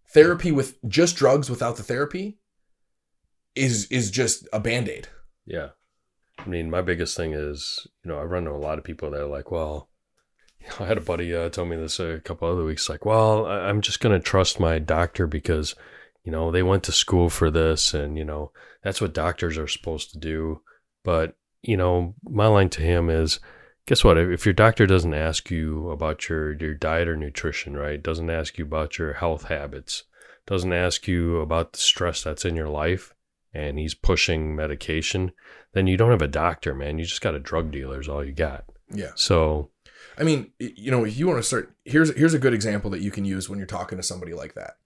Therapy with just drugs without the therapy is is just a band-aid. yeah. I mean, my biggest thing is, you know, I run into a lot of people that are like, well, I had a buddy uh, tell me this a couple other weeks, like, well, I- I'm just gonna trust my doctor because, you know, they went to school for this, and you know, that's what doctors are supposed to do. But you know, my line to him is, guess what? If your doctor doesn't ask you about your your diet or nutrition, right? Doesn't ask you about your health habits, doesn't ask you about the stress that's in your life, and he's pushing medication, then you don't have a doctor, man. You just got a drug dealer. Is all you got. Yeah. So I mean, you know, if you want to start, here's here's a good example that you can use when you're talking to somebody like that.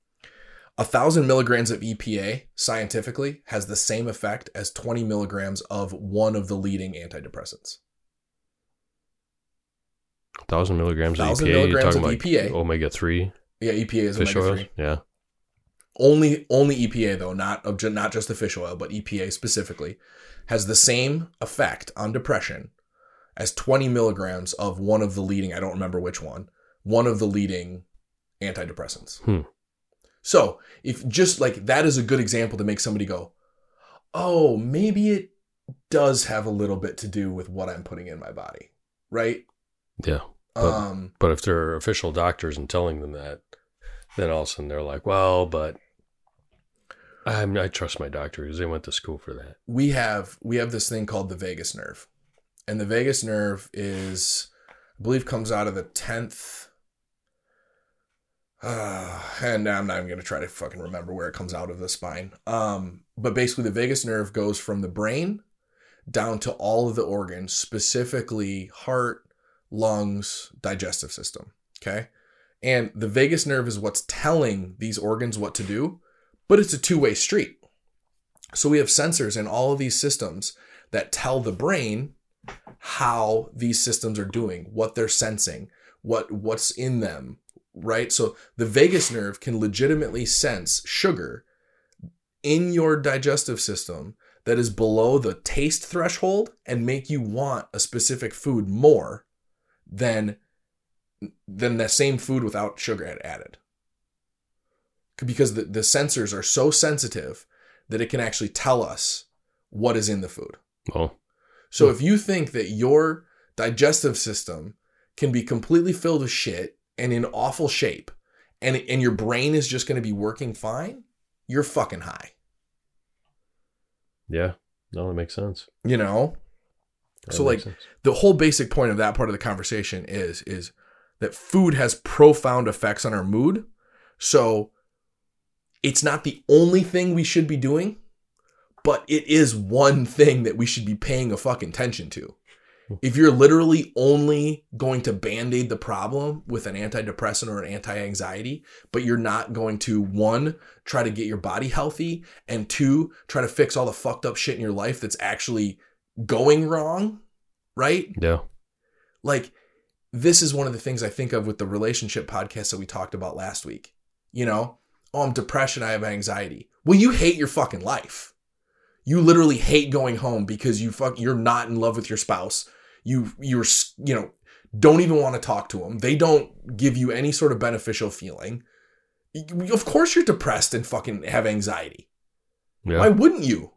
A thousand milligrams of EPA scientifically has the same effect as 20 milligrams of one of the leading antidepressants. Thousand milligrams of 1,000 EPA. You're milligrams talking of like EPA. omega three Yeah, EPA is fish omega three. Yeah. Only only EPA though, not not just the fish oil, but EPA specifically, has the same effect on depression as 20 milligrams of one of the leading. I don't remember which one. One of the leading antidepressants. Hmm. So if just like that is a good example to make somebody go, oh, maybe it does have a little bit to do with what I'm putting in my body, right? Yeah. But- um, But if they're official doctors and telling them that, then all of a sudden they're like, well, but I'm, I trust my doctor because they went to school for that. we have we have this thing called the vagus nerve and the vagus nerve is i believe comes out of the 10th uh, and i'm not even going to try to fucking remember where it comes out of the spine um, but basically the vagus nerve goes from the brain down to all of the organs specifically heart lungs digestive system okay and the vagus nerve is what's telling these organs what to do but it's a two-way street so we have sensors in all of these systems that tell the brain how these systems are doing, what they're sensing, what what's in them, right? So the vagus nerve can legitimately sense sugar in your digestive system that is below the taste threshold and make you want a specific food more than than the same food without sugar added. Because the, the sensors are so sensitive that it can actually tell us what is in the food. Well, So if you think that your digestive system can be completely filled with shit and in awful shape and and your brain is just going to be working fine, you're fucking high. yeah, no, that makes sense. You know? That So, like, sense. the whole basic point of that part of the conversation is is that food has profound effects on our mood. So it's not the only thing we should be doing, but it is one thing that we should be paying a fucking attention to. Hmm. If you're literally only going to band-aid the problem with an antidepressant or an anti-anxiety, but you're not going to one, try to get your body healthy, and two, try to fix all the fucked up shit in your life that's actually going wrong, right? yeah, like this is one of the things I think of with the relationship podcast that we talked about last week. You know, oh, I'm depressed and I have anxiety. Well, you hate your fucking life. You literally hate going home because you fuck you're not in love with your spouse. You you're you know don't even want to talk to them. They don't give you any sort of beneficial feeling. Of course you're depressed and fucking have anxiety. yeah, Why wouldn't you?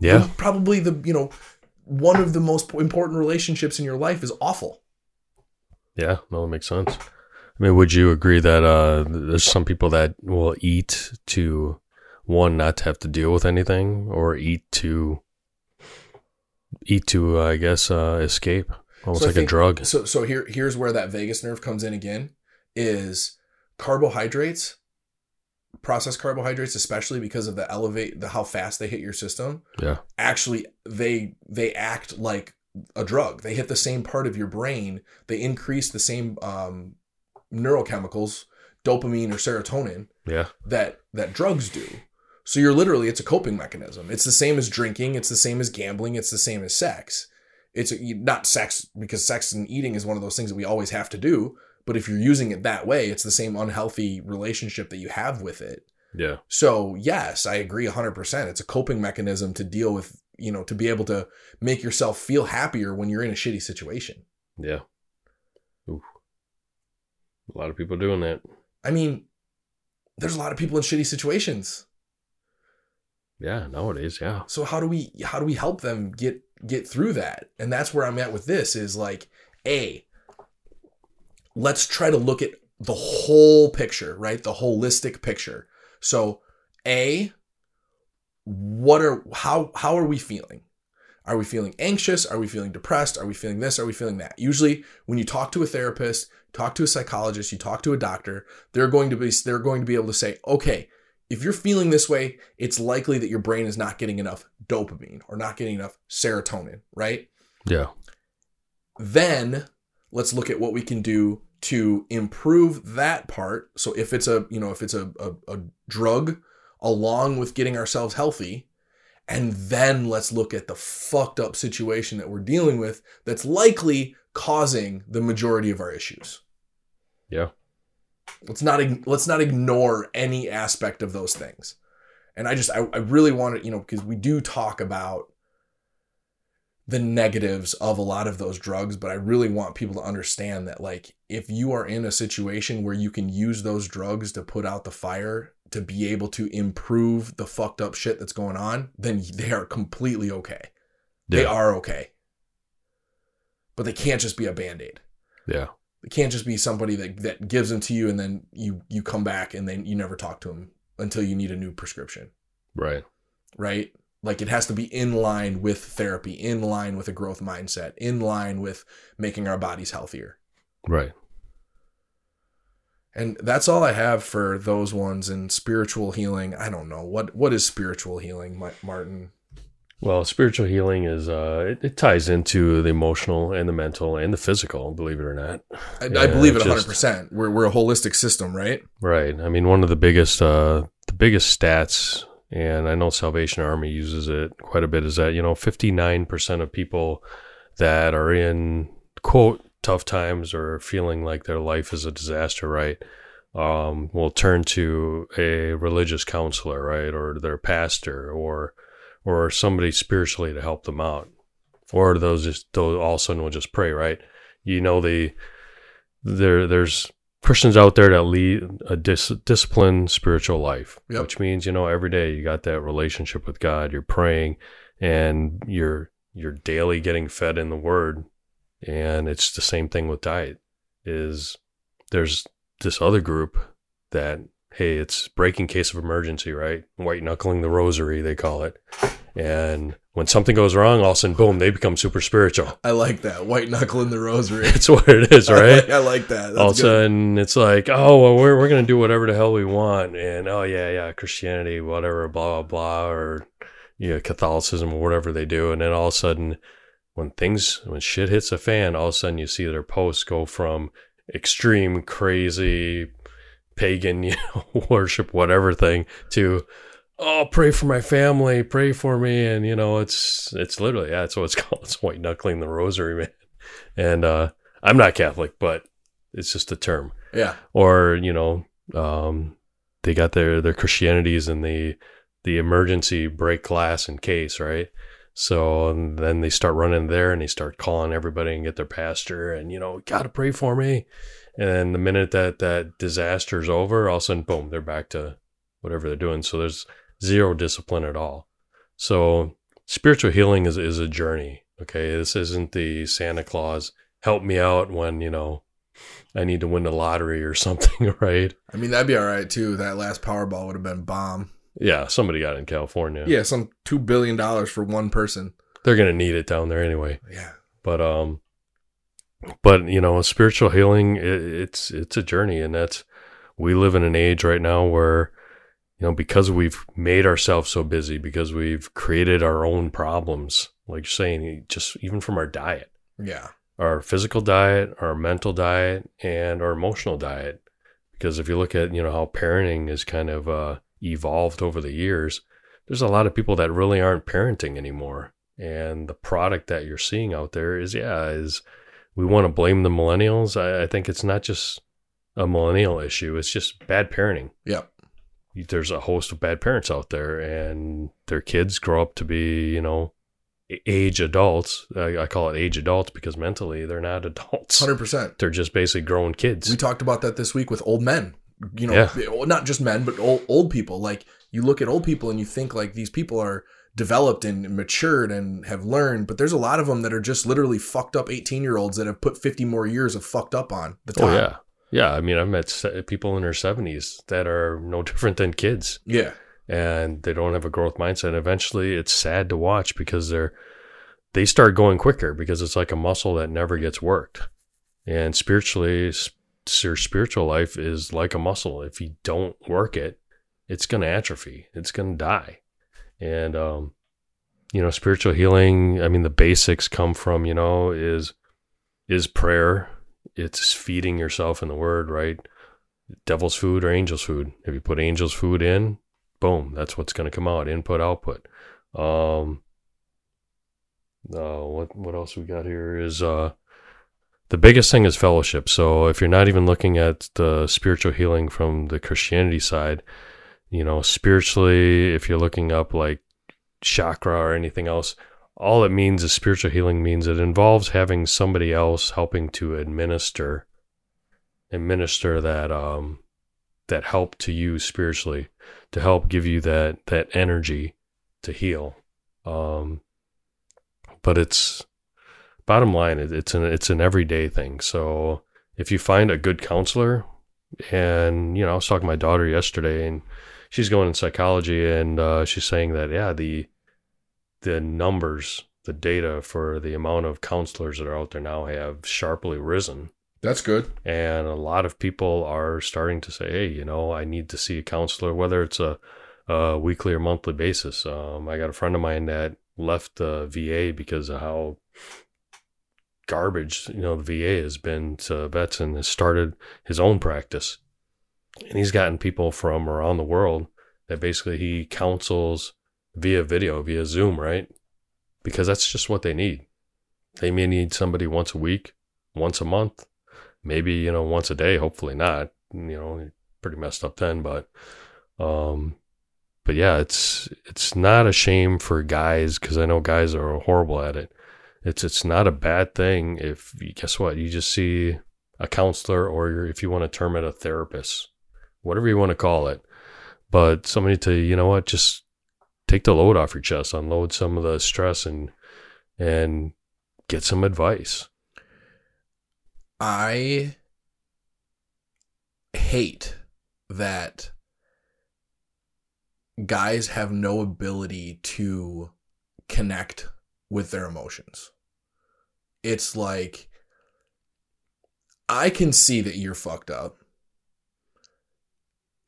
Yeah. Probably the, you know, one of the most important relationships in your life is awful. Yeah, no, that makes sense. I mean, would you agree that uh, there's some people that will eat to one not to have to deal with anything, or eat to eat to uh, I guess uh, escape, almost So like a drug. So so here here's where that vagus nerve comes in again is carbohydrates, processed carbohydrates, especially because of the elevate the how fast they hit your system. Yeah, Actually, they they act like a drug. They hit the same part of your brain. They increase the same um, neurochemicals, dopamine or serotonin, yeah, that that drugs do. So you're literally it's a coping mechanism. It's the same as drinking, it's the same as gambling, it's the same as sex. It's not sex because sex and eating is one of those things that we always have to do, but if you're using it that way, it's the same unhealthy relationship that you have with it. yeah, So, yes, I agree 100%. It's a coping mechanism to deal with, you know, to be able to make yourself feel happier when you're in a shitty situation. yeah. Oof. A lot of people doing that. I mean, there's a lot of people in shitty situations. Yeah, nowadays, yeah, so how do we how do we help them get get through that and that's where i'm at with this is like a let's try to look at the whole picture right? The holistic picture. So a what are how how are we feeling? Are we feeling anxious? Are we feeling depressed? Are we feeling this? Are we feeling that? Usually when you talk to a therapist talk to a psychologist you talk to a doctor they're going to be they're going to be able to say okay if you're feeling this way, it's likely that your brain is not getting enough dopamine or not getting enough serotonin, right? yeah, Then let's look at what we can do to improve that part. So if it's a, you know, if it's a, a, a drug along with getting ourselves healthy, and then let's look at the fucked up situation that we're dealing with that's likely causing the majority of our issues. yeah, Let's not let's not ignore any aspect of those things. And I just I, I really want to, you know, because we do talk about the negatives of a lot of those drugs, but I really want people to understand that like if you are in a situation where you can use those drugs to put out the fire to be able to improve the fucked up shit that's going on, then they are completely okay. They are okay. But they can't just be a band-aid. yeah, It can't just be somebody that, that gives them to you and then you you come back and then you never talk to them until you need a new prescription, Right. right? Like it has to be in line with therapy, in line with a growth mindset, in line with making our bodies healthier. Right. And that's all I have for those ones and spiritual healing. I don't know what what is spiritual healing, Martin. Well, spiritual healing is uh it, it ties into the emotional and the mental and the physical, believe it or not. I, I believe it just- 100. percent We're we're a holistic system, right? Right. I mean, one of the biggest uh the biggest stats and I know Salvation Army uses it quite a bit is that, you know, 59% of people that are in quote tough times or feeling like their life is a disaster, right? Um, will turn to a religious counselor, right, or their pastor, or or somebody spiritually to help them out, or those just those all of a sudden will just pray, right? You know, the there there's Christians out there that lead a dis- disciplined spiritual life, Yep. which means you know every day you got that relationship with God, you're praying, and you're you're daily getting fed in the Word, and it's the same thing with diet. Is there's this other group that hey, it's breaking case of emergency, right? White knuckling the rosary, they call it, and when something goes wrong, all of a sudden, boom, they become super spiritual. I like that white knuckle in the rosary. That's what it is, I right? like, I like that. That's all of a sudden it's like, oh, well, we're we're gonna do whatever the hell we want, and oh yeah, yeah, Christianity, whatever, blah blah blah, or yeah, Catholicism or whatever they do, and then all of a sudden, when things when shit hits the fan, all of a sudden you see their posts go from extreme crazy pagan you know, worship whatever thing to oh pray for my family. Pray for me. And you know it's it's literally yeah that's what it's called. It's white knuckling the rosary man. And uh i'm not catholic but it's just a term. Yeah, or you know um they got their their christianities and the the emergency break glass in case right? So and then they start running there and they start calling everybody and get their pastor and you know gotta pray for me. And the minute that that disaster's over all of a sudden boom they're back to whatever they're doing. So there's zero discipline at all so spiritual healing is is a journey okay this isn't the santa claus help me out when you know I need to win the lottery or something, right? I mean that'd be all right too. That last Powerball would have been bomb. Yeah, somebody got it in California. Yeah, some two billion dollars for one person. They're gonna need it down there anyway. Yeah, But um but you know, spiritual healing it, it's it's a journey and that's we live in an age right now where you know, because we've made ourselves so busy, because we've created our own problems, like you're saying, just even from our diet. yeah, our physical diet, our mental diet, and our emotional diet. Because if you look at you know how parenting is kind of uh, evolved over the years, there's a lot of people that really aren't parenting anymore, and the product that you're seeing out there is yeah is we want to blame the millennials. I, I think it's not just a millennial issue; it's just bad parenting. yep, There's a host of bad parents out there, and their kids grow up to be you know age adults. I, I call it age adults because mentally they're not adults. hundred percent. They're just basically grown kids. We talked about that this week with old men. You know, Yeah. not just men, but old, old people. Like you look at old people and you think like these people are developed and matured and have learned, but there's a lot of them that are just literally fucked up 18 year olds that have put 50 more years of fucked up on the top. oh yeah, yeah. I mean, I've met people in their seventies that are no different than kids, Yeah. and they don't have a growth mindset. And eventually, it's sad to watch because they're they start going quicker because it's like a muscle that never gets worked. And spiritually, your spiritual life is like a muscle. If you don't work it, it's going to atrophy. It's going to die. And um, you know, spiritual healing. I mean, the basics come from you know is is prayer. It's feeding yourself in the Word, right? Devil's food or angel's food. If you put angel's food in, boom, that's what's going to come out. Input, output. Um, uh, what what else we got here is uh, the biggest thing is fellowship. So if you're not even looking at the spiritual healing from the Christianity side, you know, spiritually, if you're looking up like chakra or anything else, all it means is spiritual healing means it involves having somebody else helping to administer administer that um that help to you spiritually to help give you that that energy to heal. Um but it's bottom line it, it's an it's an everyday thing. So if you find a good counselor and you know i was talking to my daughter yesterday and she's going in psychology, and uh, she's saying that yeah, the the numbers, the data for the amount of counselors that are out there now have sharply risen. That's good. And a lot of people are starting to say, hey, you know, I need to see a counselor, whether it's a, a weekly or monthly basis. Um, I got a friend of mine that left the VA because of how garbage, you know, the VA has been to vets and has started his own practice. And he's gotten people from around the world that basically he counsels via video, via Zoom, right? Because that's just what they need. They may need somebody once a week, once a month, maybe, you know, once a day, hopefully not. You know, pretty messed up then, but um but yeah, it's it's not a shame for guys because I know guys are horrible at it. It's it's not a bad thing if you guess what you just see a counselor or if you want to term it a therapist, whatever you want to call it, but somebody to you know what just take the load off your chest, unload some of the stress, and and get some advice. I hate that guys have no ability to connect with their emotions. It's like I can see that you're fucked up.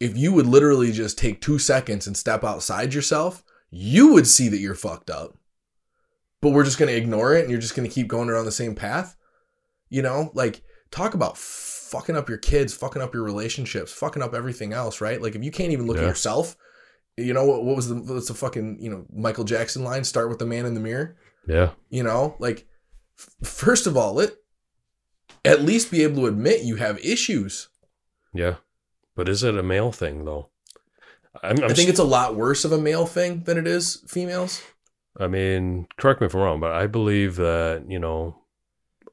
If you would literally just take 2 seconds and step outside yourself, you would see that you're fucked up. But we're just going to ignore it and you're just going to keep going around the same path. You know, like talk about fucking up your kids, fucking up your relationships, fucking up everything else, right? Like if you can't even look at yourself, you know what, what was the what's the fucking, you know, Michael Jackson line, start with the man in the mirror, Yeah, you know? Like f- first of all, let at least be able to admit you have issues. yeah. But is it a male thing though? I'm, I'm I think it's a lot worse of a male thing than it is females. I mean, correct me if I'm wrong, but I believe that, you know,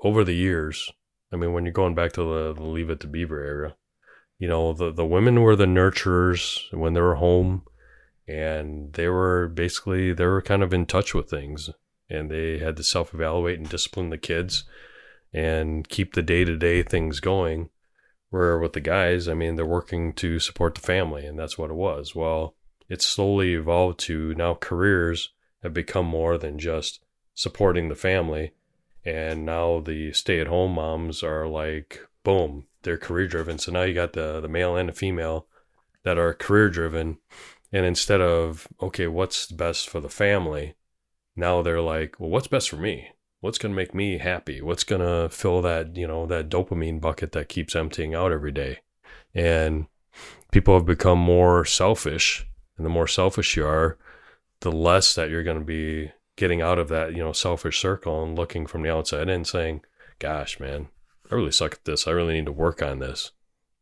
over the years, I mean, when you're going back to the, the Leave It to Beaver era, you know, the, the women were the nurturers when they were home and they were basically, they were kind of in touch with things and they had to self evaluate and discipline the kids and keep the day to day things going. Where with the guys, I mean, they're working to support the family and that's what it was. Well, it's slowly evolved to now careers have become more than just supporting the family. And now the stay at home moms are like, boom, they're career driven. So now you got the, the male and the female that are career driven. And instead of, okay, what's best for the family? Now they're like, well, what's best for me? What's going to make me happy? What's going to fill that, you know, that dopamine bucket that keeps emptying out every day? And people have become more selfish. And the more selfish you are, the less that you're going to be getting out of that, you know, selfish circle and looking from the outside in saying, gosh, man, I really suck at this. I really need to work on this.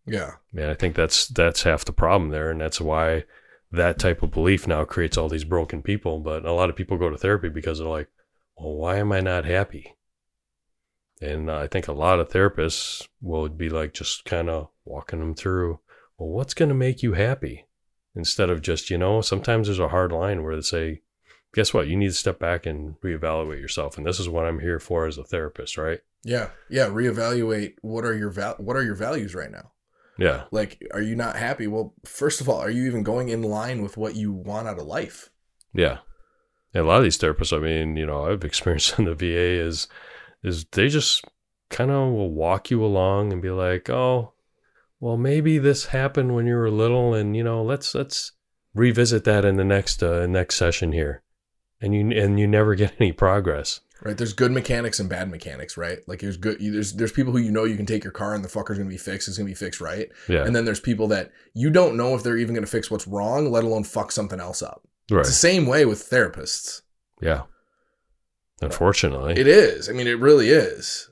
Yeah. Man, I think that's that's half the problem there, and that's why that type of belief now creates all these broken people. But a lot of people go to therapy because they're like, "Well, why am I not happy?" And I think a lot of therapists will be like just kind of walking them through. Well, what's going to make you happy? Instead of just, you know, sometimes there's a hard line where they say, guess what? You need to step back and reevaluate yourself. And this is what I'm here for as a therapist, right? Yeah. Yeah, reevaluate what are your val- what are your values right now? Yeah. Like are you not happy? Well, first of all, are you even going in line with what you want out of life? Yeah. And a lot of these therapists, I mean, you know, I've experienced in the VA is is they just kind of will walk you along and be like, "Oh, well, maybe this happened when you were little, and you know, let's let's revisit that in the next uh, next session here," and you and you never get any progress. Right? There's good mechanics and bad mechanics, right? Like there's good there's there's people who you know you can take your car and the fucker's going to be fixed, it's going to be fixed right. Yeah, And then there's people that you don't know if they're even going to fix what's wrong, let alone fuck something else up. Right. It's the same way with therapists. Yeah. Unfortunately, It is. I mean, it really is.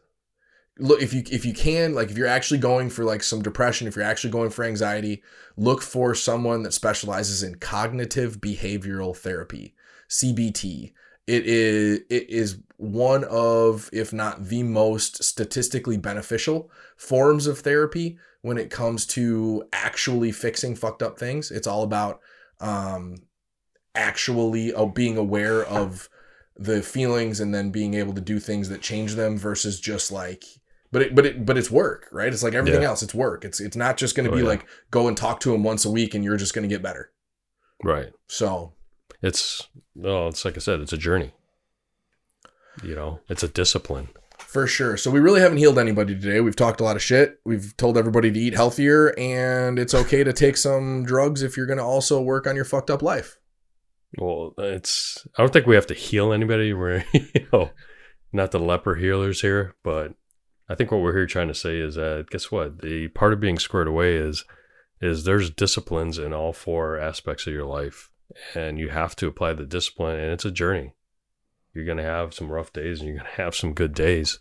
Look, if you if you can, like, if you're actually going for like some depression, if you're actually going for anxiety, look for someone that specializes in cognitive behavioral therapy, CBT. It is it is one of, if not the most statistically beneficial forms of therapy when it comes to actually fixing fucked up things. It's all about um, actually uh, being aware of the feelings and then being able to do things that change them versus just like but it but it but it's work right it's like everything Yeah. else it's work it's it's not just going to Oh, be yeah. like go and talk to him once a week and you're just going to get better Right. So It's well, it's like I said, it's a journey. You know, it's a discipline. For sure. So we really haven't healed anybody today. We've talked a lot of shit. We've told everybody to eat healthier and it's okay to take some drugs if you're going to also work on your fucked up life. Well, it's I don't think we have to heal anybody. We're you know not the leper healers here, but I think what we're here trying to say is that guess what? The part of being squared away is is there's disciplines in all four aspects of your life, and you have to apply the discipline, and it's a journey. You're gonna have some rough days, and you're gonna have some good days,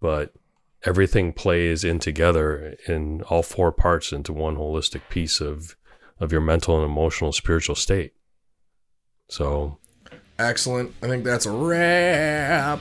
but everything plays in together in all four parts into one holistic piece of of your mental and emotional spiritual state. So Excellent. I think that's a wrap.